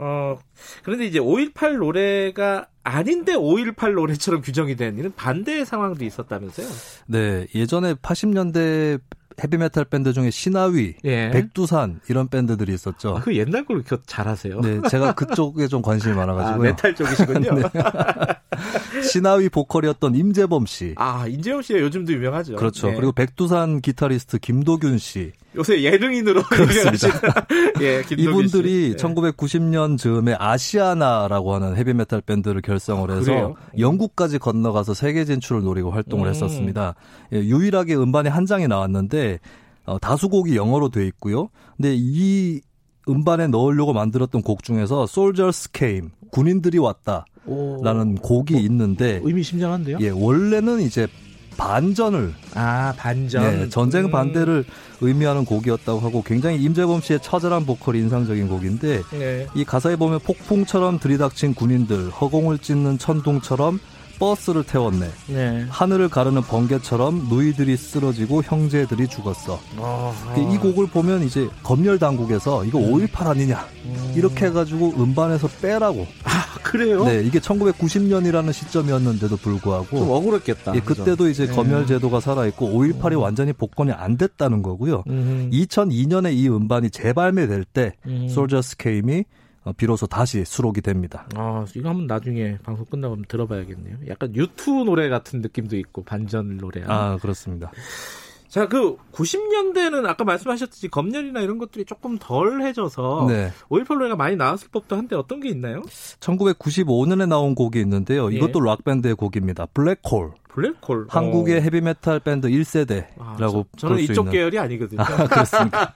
어, 그런데 이제 5.18 노래가 아닌데 5.18 노래처럼 규정이 된 이런 반대의 상황도 있었다면서요? 네, 예전에 80년대 헤비메탈 밴드 중에 시나위, 예. 백두산 이런 밴드들이 있었죠. 아, 그 옛날 걸 그렇게 잘하세요? 네, 제가 그쪽에 좀 관심이 많아가지고요. 아, 메탈 쪽이시군요. 네. 시나위 보컬이었던 임재범 씨. 아, 임재범 씨가 요즘도 유명하죠. 그렇죠. 네. 그리고 백두산 기타리스트 김도균 씨. 요새 예능인으로 그렇습니다. 예, 이분들이 씨. 1990년 즈음에 아시아나라고 하는 헤비메탈 밴드를 결성을 해서 아, 영국까지 건너가서 세계 진출을 노리고 활동을 음. 했었습니다. 예, 유일하게 음반이 한 장이 나왔는데 어, 다수곡이 영어로 돼 있고요. 근데 이 음반에 넣으려고 만들었던 곡 중에서 Soldiers Came 군인들이 왔다라는 곡이 어, 있는데 의미심장한데요? 예, 원래는 이제 반전을 아 반전 네, 전쟁 음. 반대를 의미하는 곡이었다고 하고 굉장히 임재범 씨의 처절한 보컬이 인상적인 곡인데 네. 이 가사에 보면 폭풍처럼 들이닥친 군인들 허공을 찢는 천둥처럼 버스를 태웠네. 네. 하늘을 가르는 번개처럼 누이들이 쓰러지고 형제들이 죽었어. 아하. 이 곡을 보면 이제 검열 당국에서 이거 음. 5.18 아니냐 음. 이렇게 해가지고 음반에서 빼라고. 아 그래요? 네, 이게 1990년이라는 시점이었는데도 불구하고 좀 억울했겠다. 예, 그때도 이제 네. 검열 제도가 살아 있고 5.18이 음. 완전히 복권이 안 됐다는 거고요. 음. 2002년에 이 음반이 재발매될 때 음. 솔저스 케임이 어, 비로소 다시 수록이 됩니다. 아, 이거 한번 나중에 방송 끝나고 한번 들어봐야겠네요. 약간 유튜브 노래 같은 느낌도 있고 반전 노래. 아, 그렇습니다. 자, 그 90년대는 아까 말씀하셨듯이 검열이나 이런 것들이 조금 덜해져서 네. 5.18 노래가 많이 나왔을 법도 한데 어떤 게 있나요? 1995년에 나온 곡이 있는데요. 예. 이것도 락밴드의 곡입니다. 블랙홀. 블랙홀. 한국의 어. 헤비메탈 밴드 1세대라고 아, 저, 저는 이쪽 있는. 계열이 아니거든요. 아, 그렇습니까?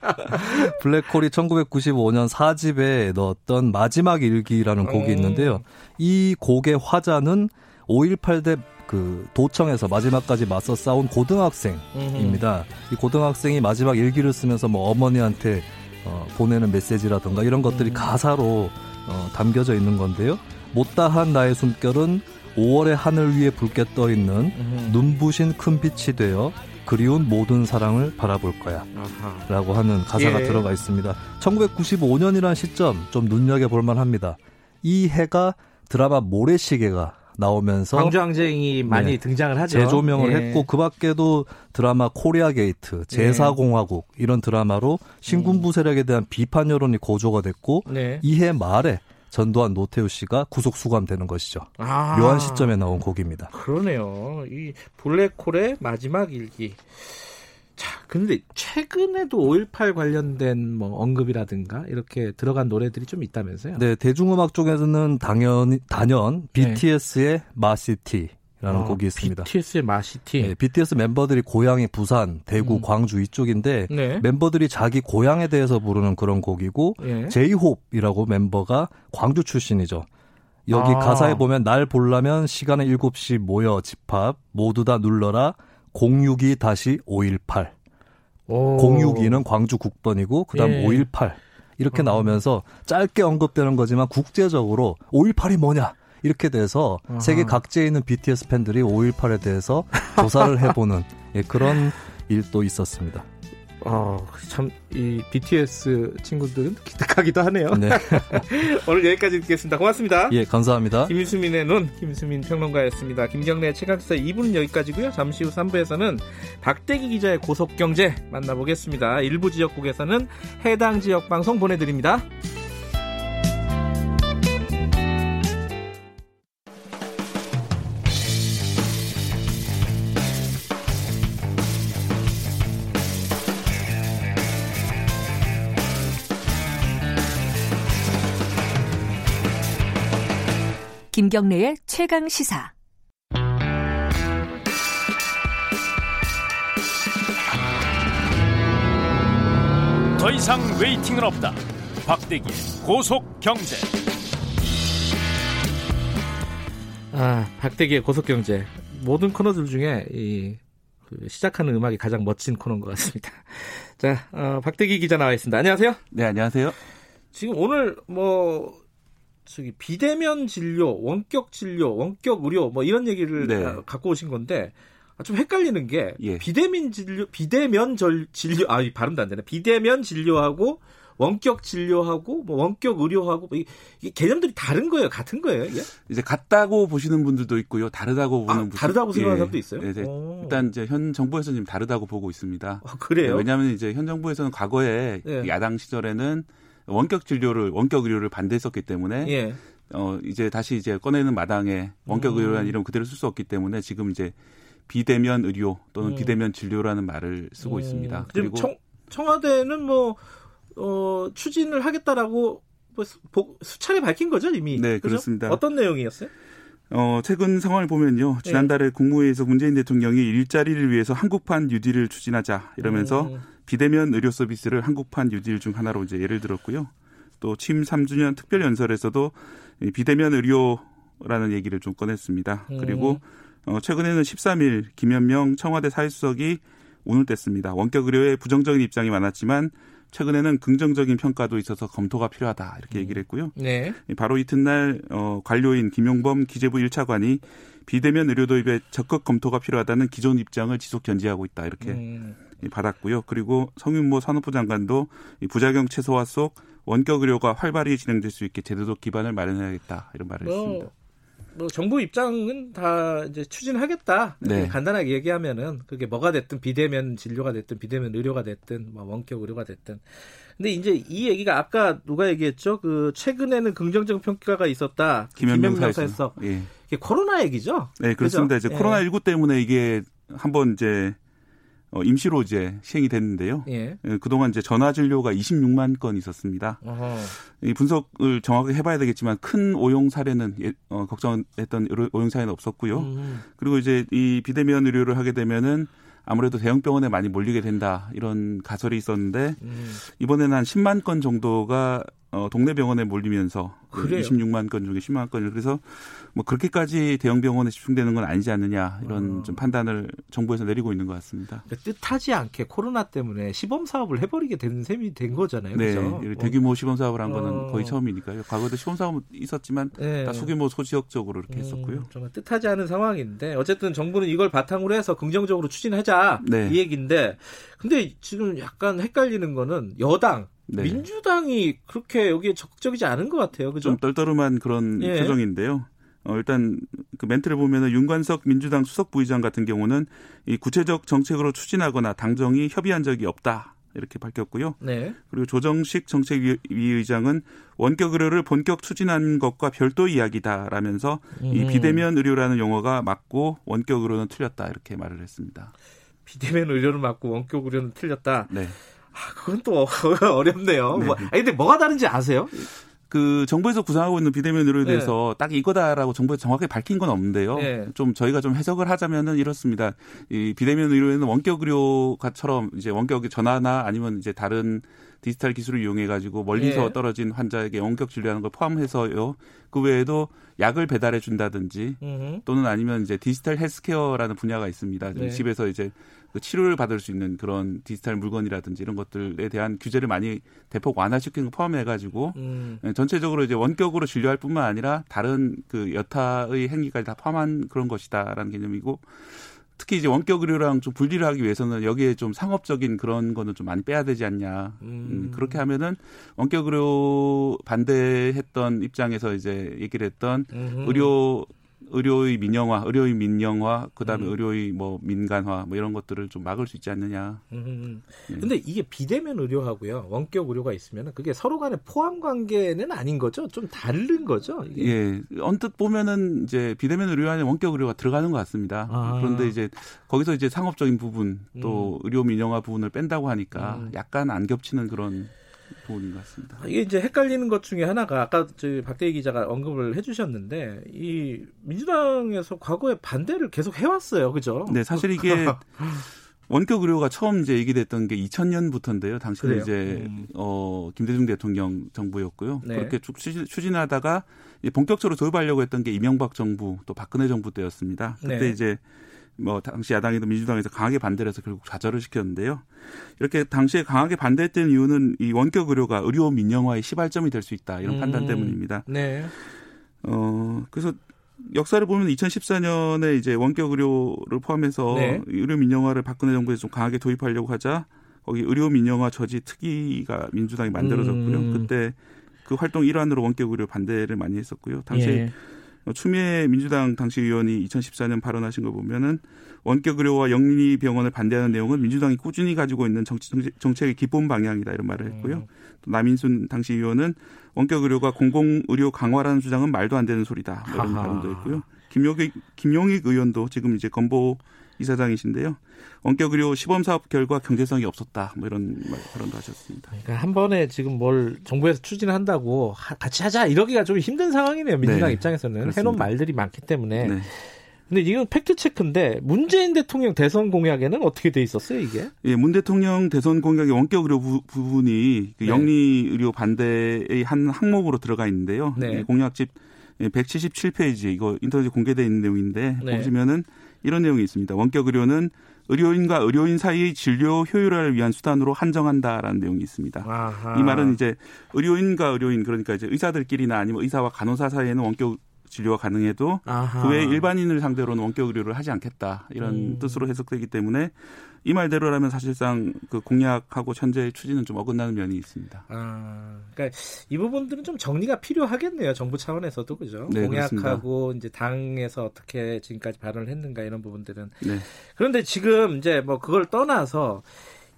블랙홀이 1995년 4집에 넣었던 마지막 일기라는 곡이 음. 있는데요. 이 곡의 화자는 5.18 대 그 도청에서 마지막까지 맞서 싸운 고등학생입니다. 이 고등학생이 마지막 일기를 쓰면서 뭐 어머니한테 어, 보내는 메시지라든가 이런 것들이 음. 가사로 어, 담겨져 있는 건데요. 못다한 나의 숨결은 5월의 하늘 위에 붉게 떠 있는 음. 눈부신 큰 빛이 되어 그리운 모든 사랑을 바라볼 거야. 아하. 라고 하는 가사가 예. 들어가 있습니다. 1995년이라는 시점 좀 눈여겨볼 만합니다. 이 해가 드라마 모래시계가 나오면서 광주항쟁이 많이 네, 등장을 하죠. 재조명을 예. 했고 그 밖에도 드라마 코리아 게이트, 제4공화국 예. 이런 드라마로 신군부 세력에 대한 비판 여론이 고조가 됐고 네. 이해 말에 전두환 노태우 씨가 구속 수감되는 것이죠. 아, 묘한 시점에 나온 곡입니다. 그러네요. 이 블랙홀의 마지막 일기. 자, 근데 최근에도 5.18 관련된 뭐 언급이라든가 이렇게 들어간 노래들이 좀 있다면서요? 네, 대중음악 쪽에서는 당연 단연 BTS의 네. 마시티 라는 아, 곡이 있습니다. BTS의 마시티. 네, BTS 멤버들이 고향이 부산, 대구, 음. 광주 이쪽인데 네. 멤버들이 자기 고향에 대해서 부르는 그런 곡이고 예. 제이홉이라고 멤버가 광주 출신이죠. 여기 아. 가사에 보면 날 보려면 시간은 7시 모여 집합 모두 다 눌러라 062 다시 518. 오. 062는 광주 국번이고 그다음 예. 518 이렇게 어. 나오면서 짧게 언급되는 거지만 국제적으로 518이 뭐냐 이렇게 돼서 아하. 세계 각지에 있는 BTS 팬들이 518에 대해서 조사를 해보는 예, 그런 일도 있었습니다. 어, 참, 이 BTS 친구들은 기특하기도 하네요. 네. 오늘 여기까지 듣겠습니다. 고맙습니다. 예, 감사합니다. 김수민의 눈, 김수민 평론가였습니다. 김경래 최강사 2부는 여기까지고요 잠시 후 3부에서는 박대기 기자의 고속경제 만나보겠습니다. 일부 지역국에서는 해당 지역 방송 보내드립니다. 김경래의 최강 시사. 더 이상 웨이팅은 없다. 박대기의 고속 경제. 아, 박대기의 고속 경제. 모든 코너들 중에 이 그 시작하는 음악이 가장 멋진 코너인 것 같습니다. 자, 어, 박대기 기자 나와 있습니다. 안녕하세요. 네, 안녕하세요. 지금 오늘 뭐 저기 비대면 진료, 원격 진료, 원격 의료 뭐 이런 얘기를 네. 갖고 오신 건데 아, 좀 헷갈리는 게 예. 비대면 진료, 비대면 절, 진료 아 발음도 안 되네. 비대면 진료하고 원격 진료하고 뭐 원격 의료하고 뭐 이게 개념들이 다른 거예요, 같은 거예요? 예? 이제 같다고 보시는 분들도 있고요, 다르다고 보는 아, 분들 다르다고 생각하는 예. 사람도 있어요. 네, 네. 일단 이제 현 정부에서는 지금 다르다고 보고 있습니다. 아, 그래요? 네, 왜냐하면 이제 현 정부에서는 과거에 예. 야당 시절에는 원격 진료를 원격 의료를 반대했었기 때문에 예. 어 이제 다시 이제 꺼내는 마당에 원격 음. 의료라는 이름 그대로 쓸 수 없기 때문에 지금 이제 비대면 의료 또는 음. 비대면 진료라는 말을 쓰고 음. 있습니다. 그리고 청, 청와대는 뭐 어, 추진을 하겠다라고 뭐 수차례 밝힌 거죠 이미. 네 그죠? 그렇습니다. 어떤 내용이었어요? 어, 최근 상황을 보면요. 지난달에 네. 국무회의에서 문재인 대통령이 일자리를 위해서 한국판 뉴딜을 추진하자 이러면서 음. 비대면 의료 서비스를 한국판 뉴딜 중 하나로 이제 예를 들었고요. 또 취임 3주년 특별 연설에서도 비대면 의료라는 얘기를 좀 꺼냈습니다. 음. 그리고 어, 최근에는 13일 김현명 청와대 사회수석이 오늘 뗐습니다. 원격 의료에 부정적인 입장이 많았지만 최근에는 긍정적인 평가도 있어서 검토가 필요하다 이렇게 얘기를 했고요. 네. 바로 이튿날 어, 관료인 김용범 기재부 1차관이 비대면 의료 도입에 적극 검토가 필요하다는 기존 입장을 지속 견지하고 있다 이렇게 음. 받았고요. 그리고 성윤모 산업부 장관도 부작용 최소화 속 원격 의료가 활발히 진행될 수 있게 제도적 기반을 마련해야겠다 이런 말을 뭐, 했습니다. 뭐 정부 입장은 다 이제 추진하겠다. 네. 간단하게 얘기하면은 그게 뭐가 됐든 비대면 진료가 됐든 비대면 의료가 됐든 뭐 원격 의료가 됐든. 근데 이제 이 얘기가 아까 누가 얘기했죠? 그 최근에는 긍정적 평가가 있었다. 김현명 사에서 예. 이게 코로나 얘기죠? 네, 그렇습니다. 그죠? 이제 예. 코로나 19 때문에 이게 한번 이제 어, 임시로 이제 시행이 됐는데요. 예. 예. 그동안 이제 전화 진료가 26만 건 있었습니다. 어허. 이 분석을 정확하게 해봐야 되겠지만 큰 오용 사례는 예, 어, 걱정했던 오용 사례는 없었고요. 음. 그리고 이제 이 비대면 의료를 하게 되면은 아무래도 대형 병원에 많이 몰리게 된다 이런 가설이 있었는데 음. 이번에는 한 10만 건 정도가 어, 동네 병원에 몰리면서 그래요? 26만 건 중에 10만 건을 그래서 뭐 그렇게까지 대형 병원에 집중되는 건 아니지 않느냐 이런 어. 좀 판단을 정부에서 내리고 있는 것 같습니다. 그러니까 뜻하지 않게 코로나 때문에 시범 사업을 해버리게 된 셈이 된 거잖아요. 네, 그렇죠? 대규모 시범 사업을 한 거는 어. 거의 처음이니까요. 과거에도 시범 사업은 있었지만 네. 다 소규모 소지역적으로 이렇게 음, 했었고요. 정말 뜻하지 않은 상황인데 어쨌든 정부는 이걸 바탕으로 해서 긍정적으로 추진하자 네. 이 얘기인데 근데 지금 약간 헷갈리는 거는 여당 네. 민주당이 그렇게 여기에 적극적이지 않은 것 같아요. 그죠? 좀 떨떠름한 그런 예. 표정인데요. 어, 일단 그 멘트를 보면은 윤관석 민주당 수석 부의장 같은 경우는 이 구체적 정책으로 추진하거나 당정이 협의한 적이 없다. 이렇게 밝혔고요. 네. 그리고 조정식 정책위 의장은 원격 의료를 본격 추진한 것과 별도 이야기다라면서 음. 이 비대면 의료라는 용어가 맞고 원격 의료는 틀렸다 이렇게 말을 했습니다. 비대면 의료는 맞고 원격 의료는 틀렸다. 네. 아, 그건 또 어렵네요. 네. 뭐, 아니, 근데 뭐가 다른지 아세요? 그 정부에서 구상하고 있는 비대면 의료에 네. 대해서 네. 딱 이거다라고 정부에서 정확하게 밝힌 건 없는데요. 네. 좀 저희가 좀 해석을 하자면은 이렇습니다. 이 비대면 의료에는 원격 의료가처럼 이제 원격 전화나 아니면 이제 다른 디지털 기술을 이용해 가지고 멀리서 예. 떨어진 환자에게 원격 진료하는 걸 포함해서요. 그 외에도 약을 배달해 준다든지 또는 아니면 이제 디지털 헬스케어라는 분야가 있습니다. 네. 집에서 이제 그 치료를 받을 수 있는 그런 디지털 물건이라든지 이런 것들에 대한 규제를 많이 대폭 완화시키는 거 포함해 가지고 음. 예, 전체적으로 이제 원격으로 진료할 뿐만 아니라 다른 그 여타의 행위까지 다 포함한 그런 것이다라는 개념이고 특히 이제 원격 의료랑 좀 분리를 하기 위해서는 여기에 좀 상업적인 그런 거는 좀 많이 빼야 되지 않냐. 음. 음 그렇게 하면은 원격 의료 반대했던 입장에서 이제 얘기를 했던 음흠. 의료 의료의 민영화, 의료의 민영화, 그다음에 음. 의료의 뭐 민간화 뭐 이런 것들을 좀 막을 수 있지 않느냐. 음. 예. 근데 이게 비대면 의료하고요, 원격 의료가 있으면 그게 서로 간의 포함 관계는 아닌 거죠? 좀 다른 거죠? 이게? 예, 언뜻 보면은 이제 비대면 의료 안에 원격 의료가 들어가는 것 같습니다. 아. 그런데 이제 거기서 이제 상업적인 부분 또 음. 의료 민영화 부분을 뺀다고 하니까 음. 약간 안 겹치는 그런. 부분인 것 같습니다. 이게 이제 헷갈리는 것 중에 하나가 아까 저 박대희 기자가 언급을 해주셨는데 이 민주당에서 과거에 반대를 계속 해왔어요, 그죠? 네, 사실 이게 원격 의료가 처음 이제 얘기됐던 게 2000년부터인데요. 당시에 이제 음. 어 김대중 대통령 정부였고요. 네. 그렇게 쭉 추진, 하다가 본격적으로 도입하려고 했던 게 이명박 정부 또 박근혜 정부 때였습니다. 그때 네. 이제 뭐 당시 야당이든 민주당에서 강하게 반대를 해서 결국 좌절을 시켰는데요. 이렇게 당시에 강하게 반대했던 이유는 이 원격 의료가 의료 민영화의 시발점이 될 수 있다 이런 음. 판단 때문입니다. 네. 어 그래서 역사를 보면 2014년에 이제 원격 의료를 포함해서 네. 의료 민영화를 박근혜 정부에서 좀 강하게 도입하려고 하자 거기 의료 민영화 저지 특위가 민주당이 만들어졌고요. 음. 그때 그 활동 일환으로 원격 의료 반대를 많이 했었고요. 당시에 예. 어, 추미애 민주당 당시 의원이 2014년 발언하신 거 보면은 원격 의료와 영리 병원을 반대하는 내용은 민주당이 꾸준히 가지고 있는 정책 의 기본 방향이다 이런 말을 했고요. 음. 또 남인순 당시 의원은 원격 의료가 공공 의료 강화라는 주장은 말도 안 되는 소리다 뭐 이런 발언도 했고요. 김용익 김용익 의원도 지금 이제 건보 이사장이신데요. 원격 의료 시범 사업 결과 경제성이 없었다. 뭐 이런 발언도 하셨습니다. 그러니까 한 번에 지금 뭘 정부에서 추진한다고 같이 하자 이러기가 좀 힘든 상황이네요. 민주당 네, 입장에서는 그렇습니다. 해놓은 말들이 많기 때문에. 네. 근데 이건 팩트 체크인데 문재인 대통령 대선 공약에는 어떻게 돼 있었어요 이게? 예, 문 대통령 대선 공약의 원격 의료 부, 분이 그 네. 영리 의료 반대의 한 항목으로 들어가 있는데요. 네. 공약집 177페이지 이거 인터넷에 공개되어 있는 내용인데 네. 보시면은 이런 내용이 있습니다. 원격 의료는 의료인과 의료인 사이의 진료 효율화를 위한 수단으로 한정한다라는 내용이 있습니다. 아하. 이 말은 이제 의료인과 의료인 그러니까 이제 의사들끼리나 아니면 의사와 간호사 사이에는 원격 진료가 가능해도 그 외에 일반인을 상대로는 원격 의료를 하지 않겠다 이런 음. 뜻으로 해석되기 때문에 이 말대로라면 사실상 그 공약하고 현재 추진은 좀 어긋나는 면이 있습니다. 아, 그러니까 이 부분들은 좀 정리가 필요하겠네요. 정부 차원에서도 그죠? 네, 공약하고 그렇습니다. 이제 당에서 어떻게 지금까지 발언을 했는가 이런 부분들은. 네. 그런데 지금 이제 뭐 그걸 떠나서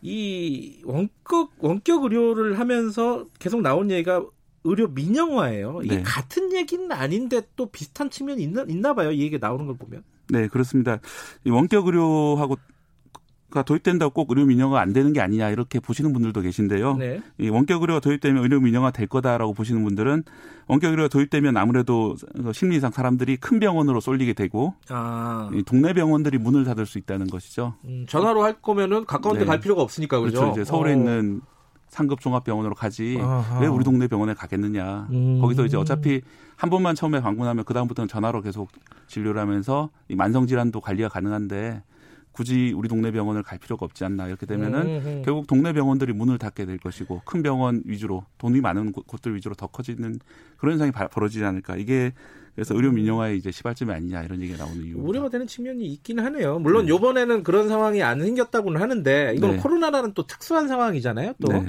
이 원격 원격 의료를 하면서 계속 나온 얘기가 의료 민영화예요. 이게 네. 같은 얘기는 아닌데 또 비슷한 측면이 있나, 있나 봐요. 이 얘기 나오는 걸 보면. 네, 그렇습니다. 이 원격 의료하고 가 도입된다고 꼭 의료 민영화 안 되는 게 아니냐 이렇게 보시는 분들도 계신데요. 네. 이 원격 의료가 도입되면 의료 민영화 될 거다라고 보시는 분들은 원격 의료가 도입되면 아무래도 심리상 사람들이 큰 병원으로 쏠리게 되고 아. 동네 병원들이 문을 닫을 수 있다는 것이죠. 음, 전화로 할 거면은 가까운 데갈 네. 필요가 없으니까 그렇죠. 그렇죠. 이제 서울에 어. 있는 상급 종합병원으로 가지 아하. 왜 우리 동네 병원에 가겠느냐. 음. 거기서 이제 어차피 한 번만 처음에 방문하면 그 다음부터는 전화로 계속 진료를 하면서 이 만성 질환도 관리가 가능한데 굳이 우리 동네 병원을 갈 필요가 없지 않나 이렇게 되면은 음. 결국 동네 병원들이 문을 닫게 될 것이고 큰 병원 위주로 돈이 많은 곳들 위주로 더 커지는 그런 현상이 벌어지지 않을까 이게 그래서 의료 민영화의 이제 시발점이 아니냐 이런 얘기가 나오는 이유. 우려가 되는 측면이 있긴 하네요. 물론 네. 요번에는 그런 상황이 안 생겼다고는 하는데 이건 네. 코로나라는 또 특수한 상황이잖아요. 또. 네.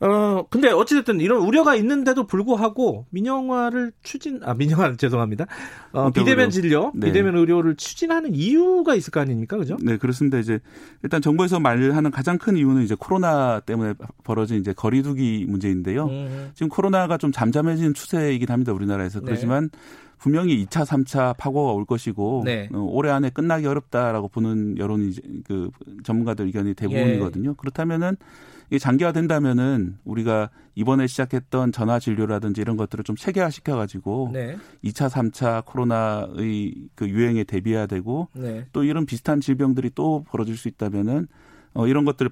어, 근데 어찌됐든 이런 우려가 있는데도 불구하고 민영화를 추진, 아, 민영화 죄송합니다. 어, 비대면 진료, 네. 비대면 의료를 추진하는 이유가 있을 거 아닙니까? 그죠? 네, 그렇습니다. 이제 일단 정부에서 말하는 가장 큰 이유는 이제 코로나 때문에 벌어진 이제 거리두기 문제인데요. 음. 지금 코로나가 좀 잠잠해지는 추세이긴 합니다. 우리나라에서. 네. 그렇지만 분명히 2차, 3차 파고가 올 것이고 네. 어, 올해 안에 끝나기 어렵다라고 보는 여론이 그 전문가들 의견이 대부분이거든요. 예. 그렇다면은 이게 장기화된다면은 우리가 이번에 시작했던 전화 진료라든지 이런 것들을 좀 체계화 시켜가지고 네. 2차, 3차 코로나의 그 유행에 대비해야 되고 네. 또 이런 비슷한 질병들이 또 벌어질 수 있다면은 어, 이런 것들을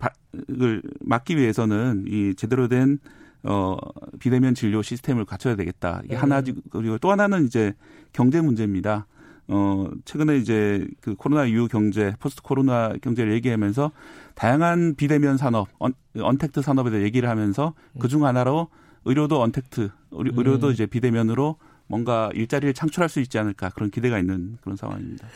막기 위해서는 이 제대로 된 어, 비대면 진료 시스템을 갖춰야 되겠다. 이게 네. 하나지, 그리고 또 하나는 이제 경제 문제입니다. 어, 최근에 이제 그 코로나 이후 경제, 포스트 코로나 경제를 얘기하면서 다양한 비대면 산업, 언, 언택트 산업에 대해 얘기를 하면서 그중 하나로 의료도 언택트, 의료, 의료도 음. 이제 비대면으로 뭔가 일자리를 창출할 수 있지 않을까 그런 기대가 있는 그런 상황입니다.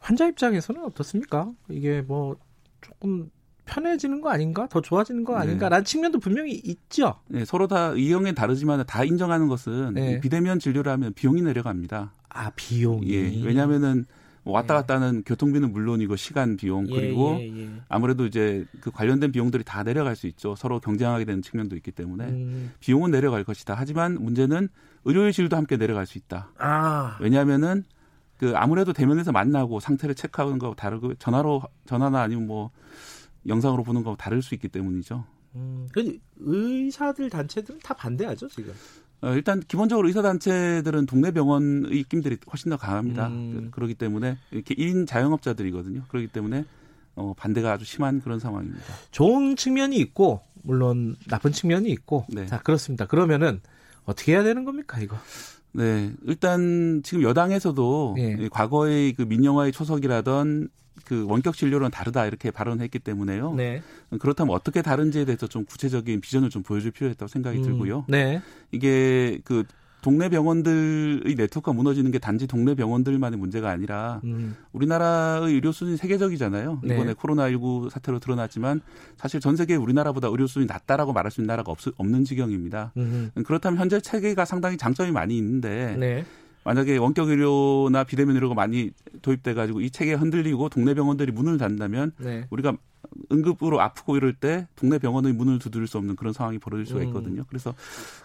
환자 입장에서는 어떻습니까? 이게 뭐 조금 편해지는 거 아닌가? 더 좋아지는 거 아닌가? 네. 라는 측면도 분명히 있죠. 네, 서로 다 의견이 다르지만 다 인정하는 것은 네. 비대면 진료를 하면 비용이 내려갑니다. 아, 비용이. 예. 왜냐면은 뭐 왔다 예. 갔다 하는 교통비는 물론이고 시간 비용 예, 그리고 예, 예, 아무래도 이제 그 관련된 비용들이 다 내려갈 수 있죠. 서로 경쟁하게 되는 측면도 있기 때문에 음. 비용은 내려갈 것이다. 하지만 문제는 의료의 질도 함께 내려갈 수 있다. 아. 왜냐하면은 그 아무래도 대면에서 만나고 상태를 체크하는 거 다르고 전화로 전화나 아니면 뭐 영상으로 보는 거하고 다를 수 있기 때문이죠. 음, 그 의사들 단체들은 다 반대하죠 지금. 어, 일단 기본적으로 의사 단체들은 동네 병원의 입김들이 훨씬 더 강합니다. 음. 그렇기 때문에 이렇게 1인 자영업자들이거든요. 그렇기 때문에 어, 반대가 아주 심한 그런 상황입니다. 좋은 측면이 있고 물론 나쁜 측면이 있고 네. 자 그렇습니다. 그러면은 어떻게 해야 되는 겁니까 이거? 네, 일단 지금 여당에서도 예. 과거의 그 민영화의 초석이라던 그 원격 진료는 다르다 이렇게 발언했기 때문에요. 네. 그렇다면 어떻게 다른지에 대해서 좀 구체적인 비전을 좀 보여줄 필요했다고 생각이 음, 들고요. 네. 이게 그 동네 병원들의 네트워크가 무너지는 게 단지 동네 병원들만의 문제가 아니라 음. 우리나라의 의료 수준이 세계적이잖아요. 네. 이번에 코로나19 사태로 드러났지만 사실 전 세계 우리나라보다 의료 수준이 낮다라고 말할 수 있는 나라가 없, 없는 지경입니다. 음. 그렇다면 현재 체계가 상당히 장점이 많이 있는데 네. 만약에 원격 의료나 비대면 의료가 많이 도입돼 가지고 이 체계가 흔들리고 동네 병원들이 문을 닫는다면 네. 우리가 응급으로 아프고 이럴 때 동네 병원의 문을 두드릴 수 없는 그런 상황이 벌어질 수가 음. 있거든요. 그래서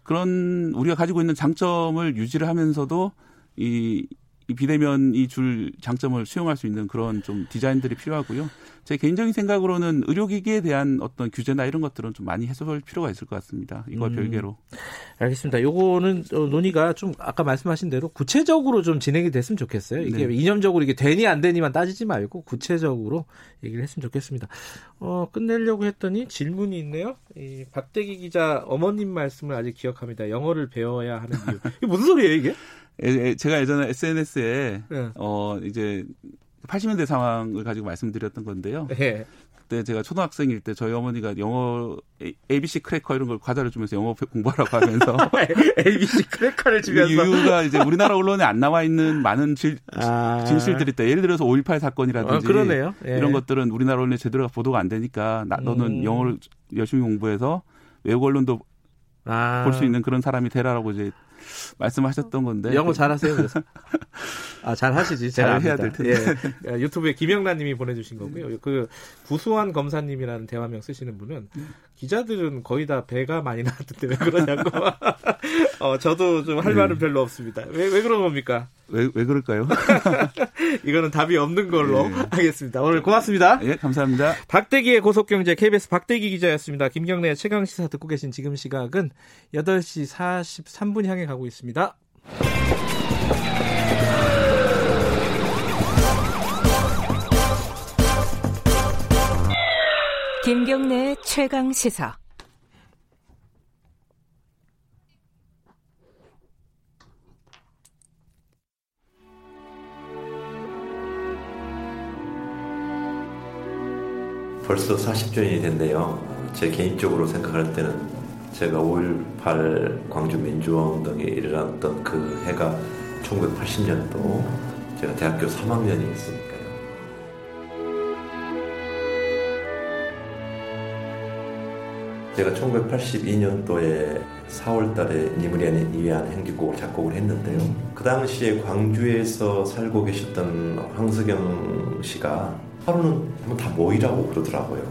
그런 우리가 가지고 있는 장점을 유지를 하면서도 이, 이 비대면이 줄 장점을 수용할 수 있는 그런 좀 디자인들이 필요하고요. 제 개인적인 생각으로는 의료기기에 대한 어떤 규제나 이런 것들은 좀 많이 해소할 필요가 있을 것 같습니다. 이걸 음, 별개로. 알겠습니다. 요거는 어, 논의가 좀 아까 말씀하신 대로 구체적으로 좀 진행이 됐으면 좋겠어요. 이게 네. 이념적으로 이게 되니 안 되니만 따지지 말고 구체적으로 얘기를 했으면 좋겠습니다. 어, 끝내려고 했더니 질문이 있네요. 이 박대기 기자 어머님 말씀을 아직 기억합니다. 영어를 배워야 하는 이유. 이게 무슨 소리예요, 이게? 제가 예전에 SNS에 네. 어 이제 80년대 상황을 가지고 말씀드렸던 건데요. 네. 그때 제가 초등학생일 때 저희 어머니가 영어 ABC 크래커 이런 걸 과자를 주면서 영어 공부하라고 하면서 ABC 크래커를 주면서 이유가 이제 우리나라 언론에 안 나와 있는 많은 질, 아. 진실들이 있다. 예를 들어서 5.18 사건이라든지 어, 예. 이런 것들은 우리나라 언론에 제대로 보도가 안 되니까 나, 너는 음. 영어를 열심히 공부해서 외국 언론도 아. 볼수 있는 그런 사람이 되라라고 이제 말씀하셨던 건데. 영어 잘하세요 그래서. 아 잘하시지 잘 해야 될 텐데. 예. 예. 유튜브에 김영란님이 보내주신 거고요. 그 구수한 검사님이라는 대화명 쓰시는 분은 기자들은 거의 다 배가 많이 나왔는데 왜 그러냐고 어 저도 좀할 말은 네. 별로 없습니다 왜 왜 그런 겁니까 왜, 왜 그럴까요? 이거는 답이 없는 걸로 네. 하겠습니다. 오늘 고맙습니다. 예, 감사합니다. 박대기의 고속경제 KBS 박대기 기자였습니다. 김경래 최강 시사 듣고 계신 지금 시각은 8시 43분 향해 가고 있습니다. 김경래 최강 시사. 벌써 40주년이 됐네요. 제 개인적으로 생각할 때는 제가 5.18 광주 민주화운동에 일어났던 그 해가 1980년도 제가 대학교 3학년이었으니까 제가 1982년도에 4월 달에 니무리 아닌 이해한 행기곡을 작곡을 했는데요. 그 당시에 광주에서 살고 계셨던 황석영 씨가 하루는 한번 다 모이라고 그러더라고요.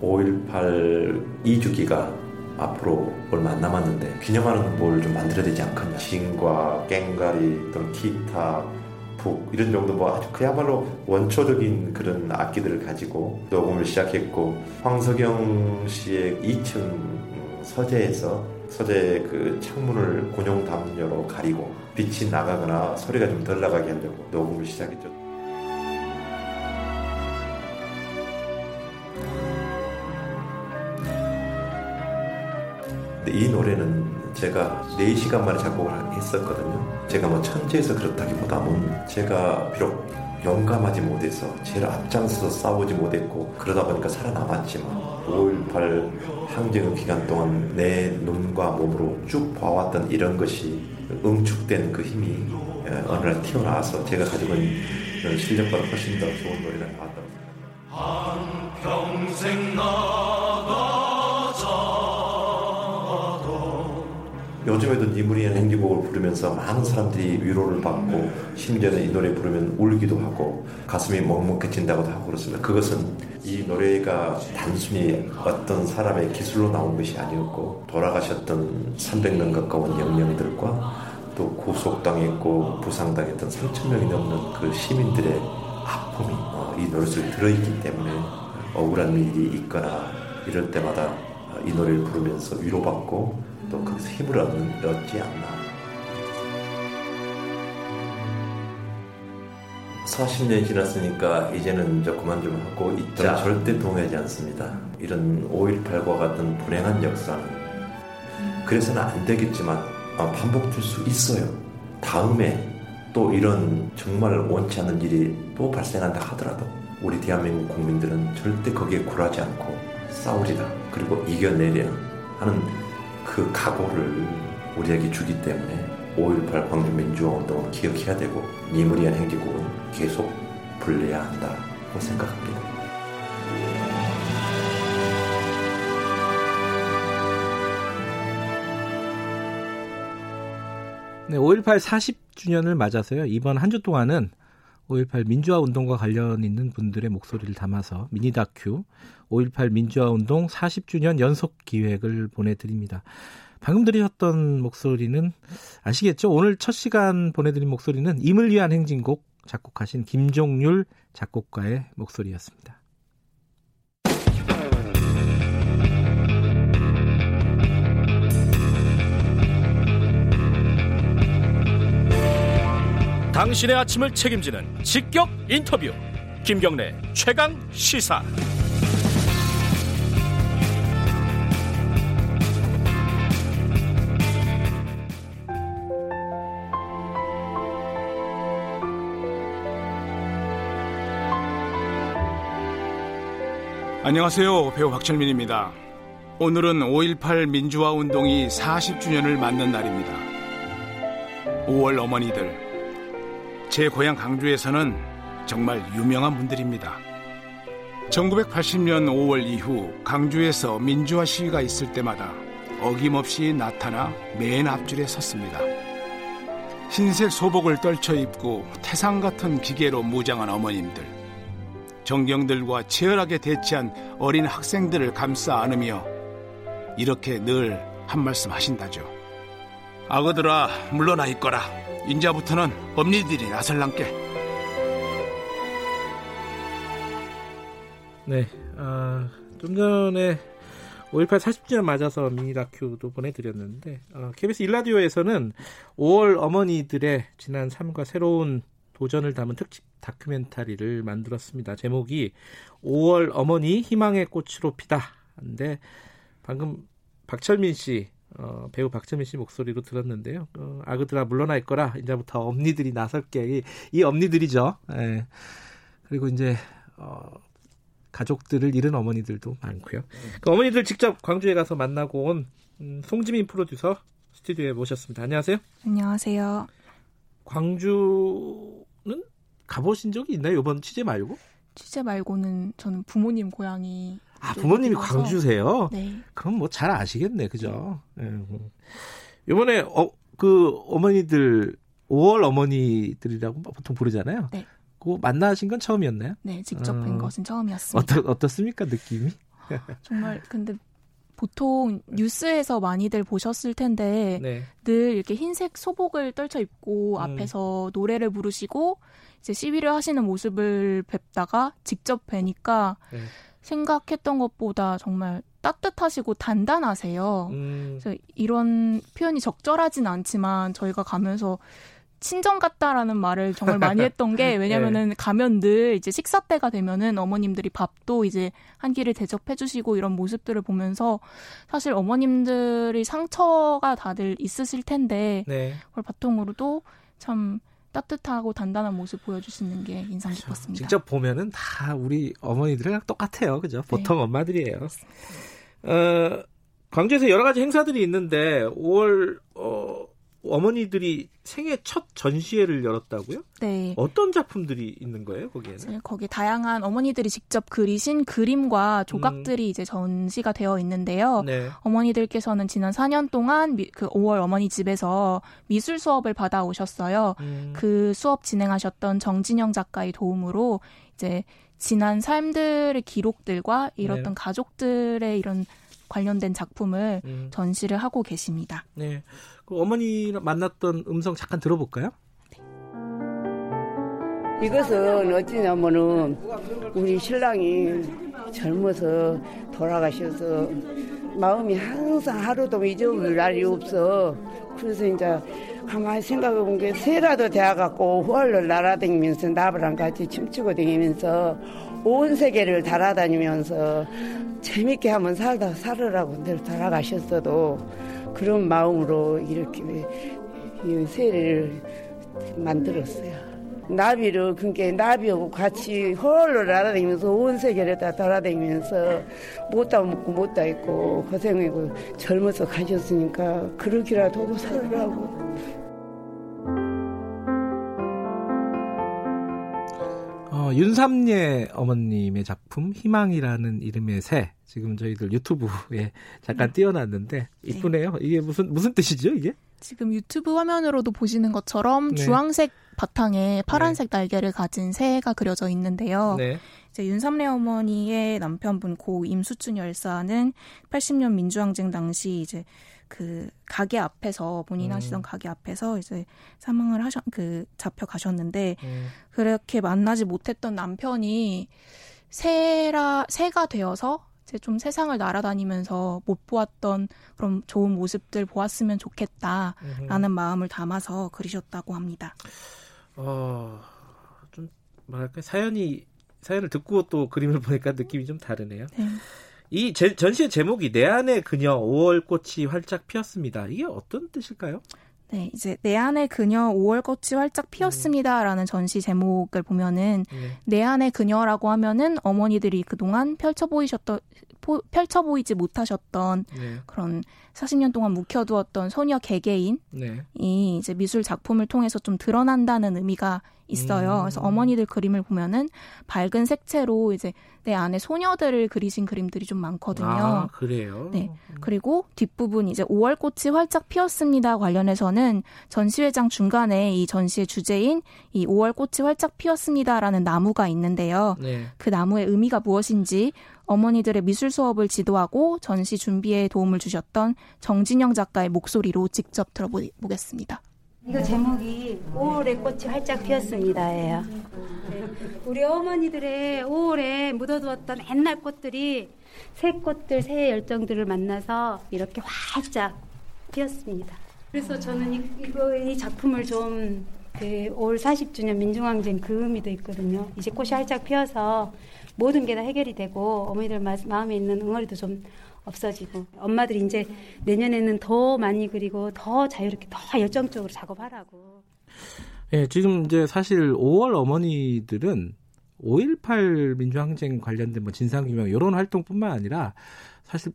5.18 2주기가 앞으로 얼마 안 남았는데 기념하는 뭘 좀 만들어야 되지 않겠냐. 진과 깽가리 또는 기타, 북 이런 정도 뭐 아주 그야말로 원초적인 그런 악기들을 가지고 녹음을 시작했고 황석영 씨의 2층 서재에서 서재 그 창문을 곤용 담요로 가리고 빛이 나가거나 소리가 좀 덜 나가게 하려고 녹음을 시작했죠. 이 노래는 제가 4시간 만에 작곡을 했었거든요. 제가 뭐 천재에서 그렇다기보다는 제가 비록 용감하지 못해서 제일 앞장서서 싸우지 못했고 그러다 보니까 살아남았지만 5.18 항쟁의 기간 동안 내 눈과 몸으로 쭉 봐왔던 이런 것이 응축된 그 힘이 예, 어느 날 튀어나와서 제가 가지고 있는 실력보다 훨씬 더 좋은 노래가 나왔다. 한평생 나가자도 요즘에도 니무리엔 행기곡을 부르면서 많은 사람들이 위로를 받고 심지어는 이 노래 부르면 울기도 하고 가슴이 먹먹해진다고도 하고 그렇습니다. 그것은 이 노래가 단순히 어떤 사람의 기술로 나온 것이 아니었고 돌아가셨던 300명 가까운 영령들과 또 구속당했고 부상당했던 3천 명이 넘는 그 시민들의 아픔이 어, 이 노래 속에 들어있기 때문에 억울한 일이 있거나 이럴 때마다 이 노래를 부르면서 위로받고 또 거기서 힘을 얻는, 얻지 않나. 40년이 지났으니까 이제는 이제 그만 좀 하고 있자 절대 동의하지 않습니다. 이런 5.18과 같은 불행한 역사는 그래서는 안 되겠지만 아, 반복될 수 있어요. 다음에 또 이런 정말 원치 않는 일이 또 발생한다 하더라도 우리 대한민국 국민들은 절대 거기에 굴하지 않고 싸우리라 그리고 이겨내려 하는 그 각오를 우리에게 주기 때문에 5.18 광주민주화 운동을 기억해야 되고 니무리한 행기국은 계속 불려야 한다고 생각합니다. 네, 5.18 40주년을 맞아서요. 이번 한 주 동안은 5.18 민주화 운동과 관련 있는 분들의 목소리를 담아서 미니 다큐 5.18 민주화 운동 40주년 연속 기획을 보내드립니다. 방금 들으셨던 목소리는 아시겠죠? 오늘 첫 시간 보내드린 목소리는 임을 위한 행진곡 작곡하신 김종률 작곡가의 목소리였습니다. 당신의 아침을 책임지는 직격 인터뷰 김경래 최강 시사 안녕하세요. 배우 박철민입니다. 오늘은 5.18 민주화 운동이 40주년을 맞는 날입니다. 5월 어머니들 제 고향 강주에서는 정말 유명한 분들입니다. 1980년 5월 이후 강주에서 민주화 시위가 있을 때마다 어김없이 나타나 맨 앞줄에 섰습니다. 흰색 소복을 떨쳐 입고 태상 같은 기계로 무장한 어머님들, 정경들과 치열하게 대치한 어린 학생들을 감싸 안으며 이렇게 늘 한 말씀 하신다죠. 아거들아 물러나 있거라. 인자부터는 엄니들이 나설랑께. 네, 아, 좀 전에 5.18 40주년 맞아서 미니 다큐도 보내드렸는데 어, KBS 일라디오에서는 5월 어머니들의 지난 삶과 새로운 도전을 담은 특집 다큐멘터리를 만들었습니다. 제목이 5월 어머니 희망의 꽃으로 피다. 근데 방금 박철민 씨 어, 배우 박재민 씨 목소리로 들었는데요. 어, 아그들아 물러날 거라 이제부터 엄니들이 나설게 이, 이 엄니들이죠. 예. 그리고 이제 어, 가족들을 잃은 어머니들도 많고요. 그 어머니들 직접 광주에 가서 만나고 온 음, 송지민 프로듀서 스튜디오에 모셨습니다. 안녕하세요. 안녕하세요. 광주는 가보신 적이 있나요? 이번 취재 말고? 취재 말고는 저는 부모님 고향이 아, 부모님이 광주세요? 네. 그럼 뭐 잘 아시겠네, 그죠? 네. 이번에 어, 그 어머니들 5월 어머니들이라고 보통 부르잖아요. 네. 그 만나신 건 처음이었나요? 네, 직접 뵌 어, 것은 처음이었습니다. 어떻 어떻습니까, 느낌이? 아, 정말 근데 보통 뉴스에서 많이들 보셨을 텐데 네. 늘 이렇게 흰색 소복을 떨쳐 입고 음. 앞에서 노래를 부르시고 이제 시위를 하시는 모습을 뵙다가 직접 뵈니까 네. 생각했던 것보다 정말 따뜻하시고 단단하세요. 음. 그래서 이런 표현이 적절하진 않지만 저희가 가면서 친정 같다라는 말을 정말 많이 했던 게 왜냐면은 네. 가면 늘 이제 식사 때가 되면은 어머님들이 밥도 이제 한 끼를 대접해 주시고 이런 모습들을 보면서 사실 어머님들이 상처가 다들 있으실 텐데 네. 그걸 바통으로도 참 따뜻하고 단단한 모습 보여주시는 게 인상 깊었습니다. 직접 보면은 다 우리 어머니들이랑 똑같아요. 그죠? 보통 네. 엄마들이에요. 어, 광주에서 여러 가지 행사들이 있는데 5월 어, 어머니들이 생애 첫 전시회를 열었다고요? 네. 어떤 작품들이 있는 거예요, 거기에는? 거기 다양한 어머니들이 직접 그리신 그림과 조각들이 음. 이제 전시가 되어 있는데요. 네. 어머니들께서는 지난 4년 동안 미, 그 5월 어머니 집에서 미술 수업을 받아오셨어요. 음. 그 수업 진행하셨던 정진영 작가의 도움으로 이제 지난 삶들의 기록들과 이렇던 네. 가족들의 이런 관련된 작품을 음. 전시를 하고 계십니다. 네. 그 어머니 만났던 음성 잠깐 들어볼까요? 이것은 어찌냐면은 우리 신랑이 젊어서 돌아가셔서 마음이 항상 하루도 잊어버릴 날이 없어. 그래서 이제 가만히 생각해 본 게 새라도 되어갖고 후얼로 날아다니면서 나부랑 같이 춤추고 다니면서 온 세계를 달아다니면서 재밌게 한번 살다 살으라고 늘 돌아가셨어도 그런 마음으로 이렇게 이 세례를 만들었어요. 나비를 그게 나비하고 같이 홀로 날아다니면서 온 세계를 다 돌아다니면서 못다 먹고 못다 있고 고생하고 젊어서 가셨으니까 그러기라도 살으라고 어, 윤삼예 어머님의 작품 희망이라는 이름의 새 지금 저희들 유튜브에 잠깐 음. 띄워놨는데 이쁘네요. 이게 무슨 무슨 뜻이죠 이게? 지금 유튜브 화면으로도 보시는 것처럼 네. 주황색 바탕에 파란색 네. 날개를 가진 새가 그려져 있는데요. 네. 이제 윤삼래 어머니의 남편분 고 임수춘 열사는 80년 민주항쟁 당시 이제 그 가게 앞에서 본인 음. 하시던 가게 앞에서 이제 사망을 하셨 그 잡혀 가셨는데 음. 그렇게 만나지 못했던 남편이 새라 새가 되어서 이제 좀 세상을 날아다니면서 못 보았던 그런 좋은 모습들 보았으면 좋겠다라는 음. 마음을 담아서 그리셨다고 합니다. 어, 좀 뭐랄까 사연이 사연을 듣고 또 그림을 보니까 느낌이 좀 다르네요. 네. 이 제, 전시의 제목이 내 안의 그녀 5월 꽃이 활짝 피었습니다. 이게 어떤 뜻일까요? 네, 이제 내 안의 그녀 5월 꽃이 활짝 피었습니다라는 전시 제목을 보면은 네. 내 안의 그녀라고 하면은 어머니들이 그동안 펼쳐 보이셨던 펼쳐 보이지 못하셨던 네. 그런 40년 동안 묵혀두었던 소녀 개개인이 네. 이제 미술 작품을 통해서 좀 드러난다는 의미가 있어요. 음. 그래서 어머니들 그림을 보면은 밝은 색채로 이제 내 안에 소녀들을 그리신 그림들이 좀 많거든요. 아, 그래요? 네. 그리고 뒷부분 이제 5월 꽃이 활짝 피었습니다 관련해서는 전시회장 중간에 이 전시의 주제인 이 5월 꽃이 활짝 피었습니다라는 나무가 있는데요. 네. 그 나무의 의미가 무엇인지 어머니들의 미술 수업을 지도하고 전시 준비에 도움을 주셨던 정진영 작가의 목소리로 직접 들어보겠습니다. 이거 제목이 5월의 꽃이 활짝 피었습니다예요. 우리 어머니들의 5월에 묻어두었던 옛날 꽃들이 새 꽃들, 새 열정들을 만나서 이렇게 활짝 피었습니다. 그래서 저는 이, 이거, 이 작품을 좀, 그, 5월 40주년 민중항쟁 그 의미도 있거든요. 이제 꽃이 활짝 피어서 모든 게 다 해결이 되고, 어머니들 마음에 있는 응어리도 좀 없어지고 엄마들이 이제 내년에는 더 많이 그리고 더 자유롭게 더 열정적으로 작업하라고. 예, 지금 이제 사실 5월 어머니들은 5.18 민주항쟁 관련된 뭐 진상규명 이런 활동뿐만 아니라 사실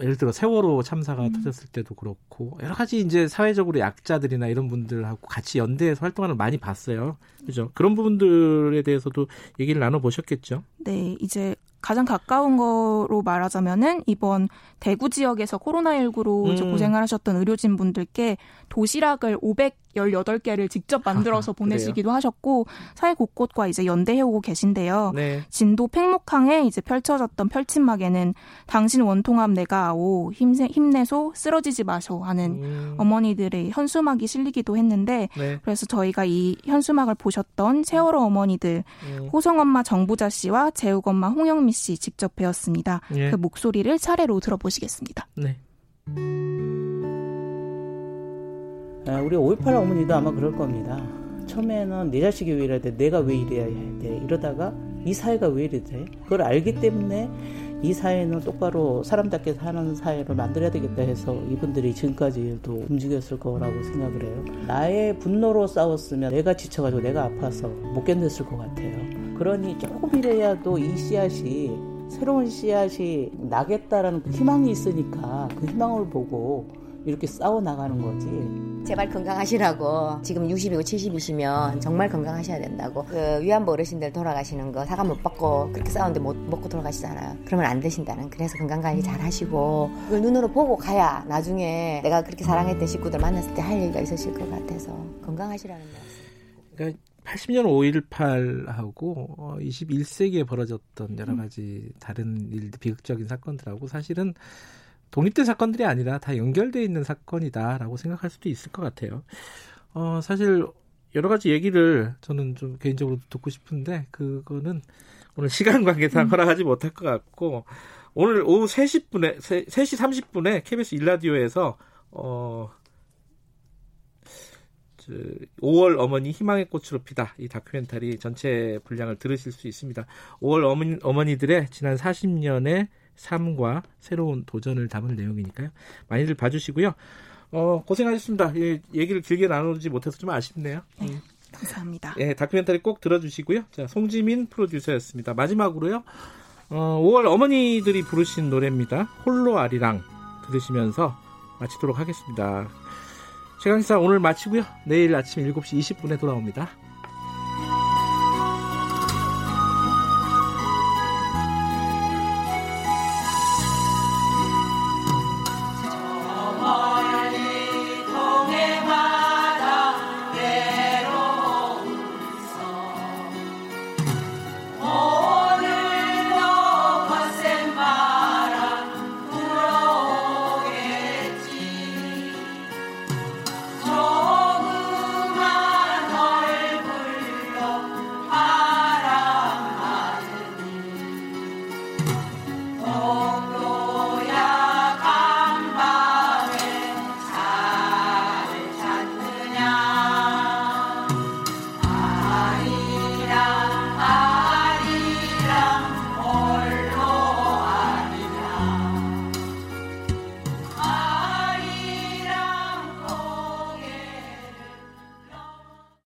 예를 들어 세월호 참사가 음. 터졌을 때도 그렇고 여러 가지 이제 사회적으로 약자들이나 이런 분들하고 같이 연대해서 활동하는 걸 많이 봤어요. 그죠? 그런 부분들에 대해서도 얘기를 나눠 보셨겠죠? 네, 이제 가장 가까운 거로 말하자면은 이번 대구 지역에서 코로나19로 음. 고생을 하셨던 의료진 분들께 도시락을 518개를 직접 만들어서 아하, 보내시기도 하셨고 사회 곳곳과 이제 연대해오고 계신데요. 네. 진도 팽목항에 이제 펼쳐졌던 펼침막에는 당신 원통함 내가 아오 힘내, 힘내소 쓰러지지 마소 하는 음. 어머니들의 현수막이 실리기도 했는데 네. 그래서 저희가 이 현수막을 보셨던 세월호 어머니들 음. 호성 엄마 정부자 씨와 재욱 엄마 홍영미 씨 직접 배웠습니다. 예. 그 목소리를 차례로 들어보시 겠습니다. 네. 아, 우리 5.18 어머니도 아마 그럴 겁니다. 처음에는 내 자식이 왜 이래야 돼? 내가 왜 이래야 돼? 이러다가 이 사회가 왜 이래 돼? 그걸 알기 때문에 이 사회는 똑바로 사람답게 사는 사회를 만들어야 되겠다 해서 이분들이 지금까지도 움직였을 거라고 생각을 해요. 나의 분노로 싸웠으면 내가 지쳐가지고 내가 아파서 못 견뎠을 것 같아요. 그러니 조금이라도 이 씨앗이 새로운 씨앗이 나겠다라는 그 희망이 있으니까 그 희망을 보고 이렇게 싸워 나가는 거지. 제발 건강하시라고. 지금 60이고 70이시면 정말 건강하셔야 된다고. 그 위안부 어르신들 돌아가시는 거 사과 못 받고 그렇게 싸우는데 못 먹고 돌아가시잖아요. 그러면 안 되신다는. 그래서 건강 관리 잘 하시고 그걸 눈으로 보고 가야 나중에 내가 그렇게 사랑했던 식구들 만났을 때 할 얘기가 있으실 것 같아서 건강하시라는 말씀. 그러니까 80년 5.18하고 21세기에 벌어졌던 여러 가지 다른 일들, 비극적인 사건들하고 사실은 독립된 사건들이 아니라 다 연결돼 있는 사건이다라고 생각할 수도 있을 것 같아요. 어, 사실 여러 가지 얘기를 저는 좀 개인적으로 듣고 싶은데 그거는 오늘 시간 관계상 음. 허락하지 못할 것 같고 오늘 오후 3시 분에 3 시 30분에 KBS 일라디오에서 어 5월 어머니 희망의 꽃으로 피다 이 다큐멘터리 전체 분량을 들으실 수 있습니다. 5월 어머니, 어머니들의 지난 40년의 삶과 새로운 도전을 담은 내용이니까요. 많이들 봐주시고요. 어, 고생하셨습니다. 예, 얘기를 길게 나누지 못해서 좀 아쉽네요. 네, 음. 감사합니다. 예, 다큐멘터리 꼭 들어주시고요. 자, 송지민 프로듀서였습니다. 마지막으로요. 어, 5월 어머니들이 부르신 노래입니다. 홀로 아리랑 들으시면서 마치도록 하겠습니다. 최강시사 오늘 마치고요. 내일 아침 7시 20분에 돌아옵니다.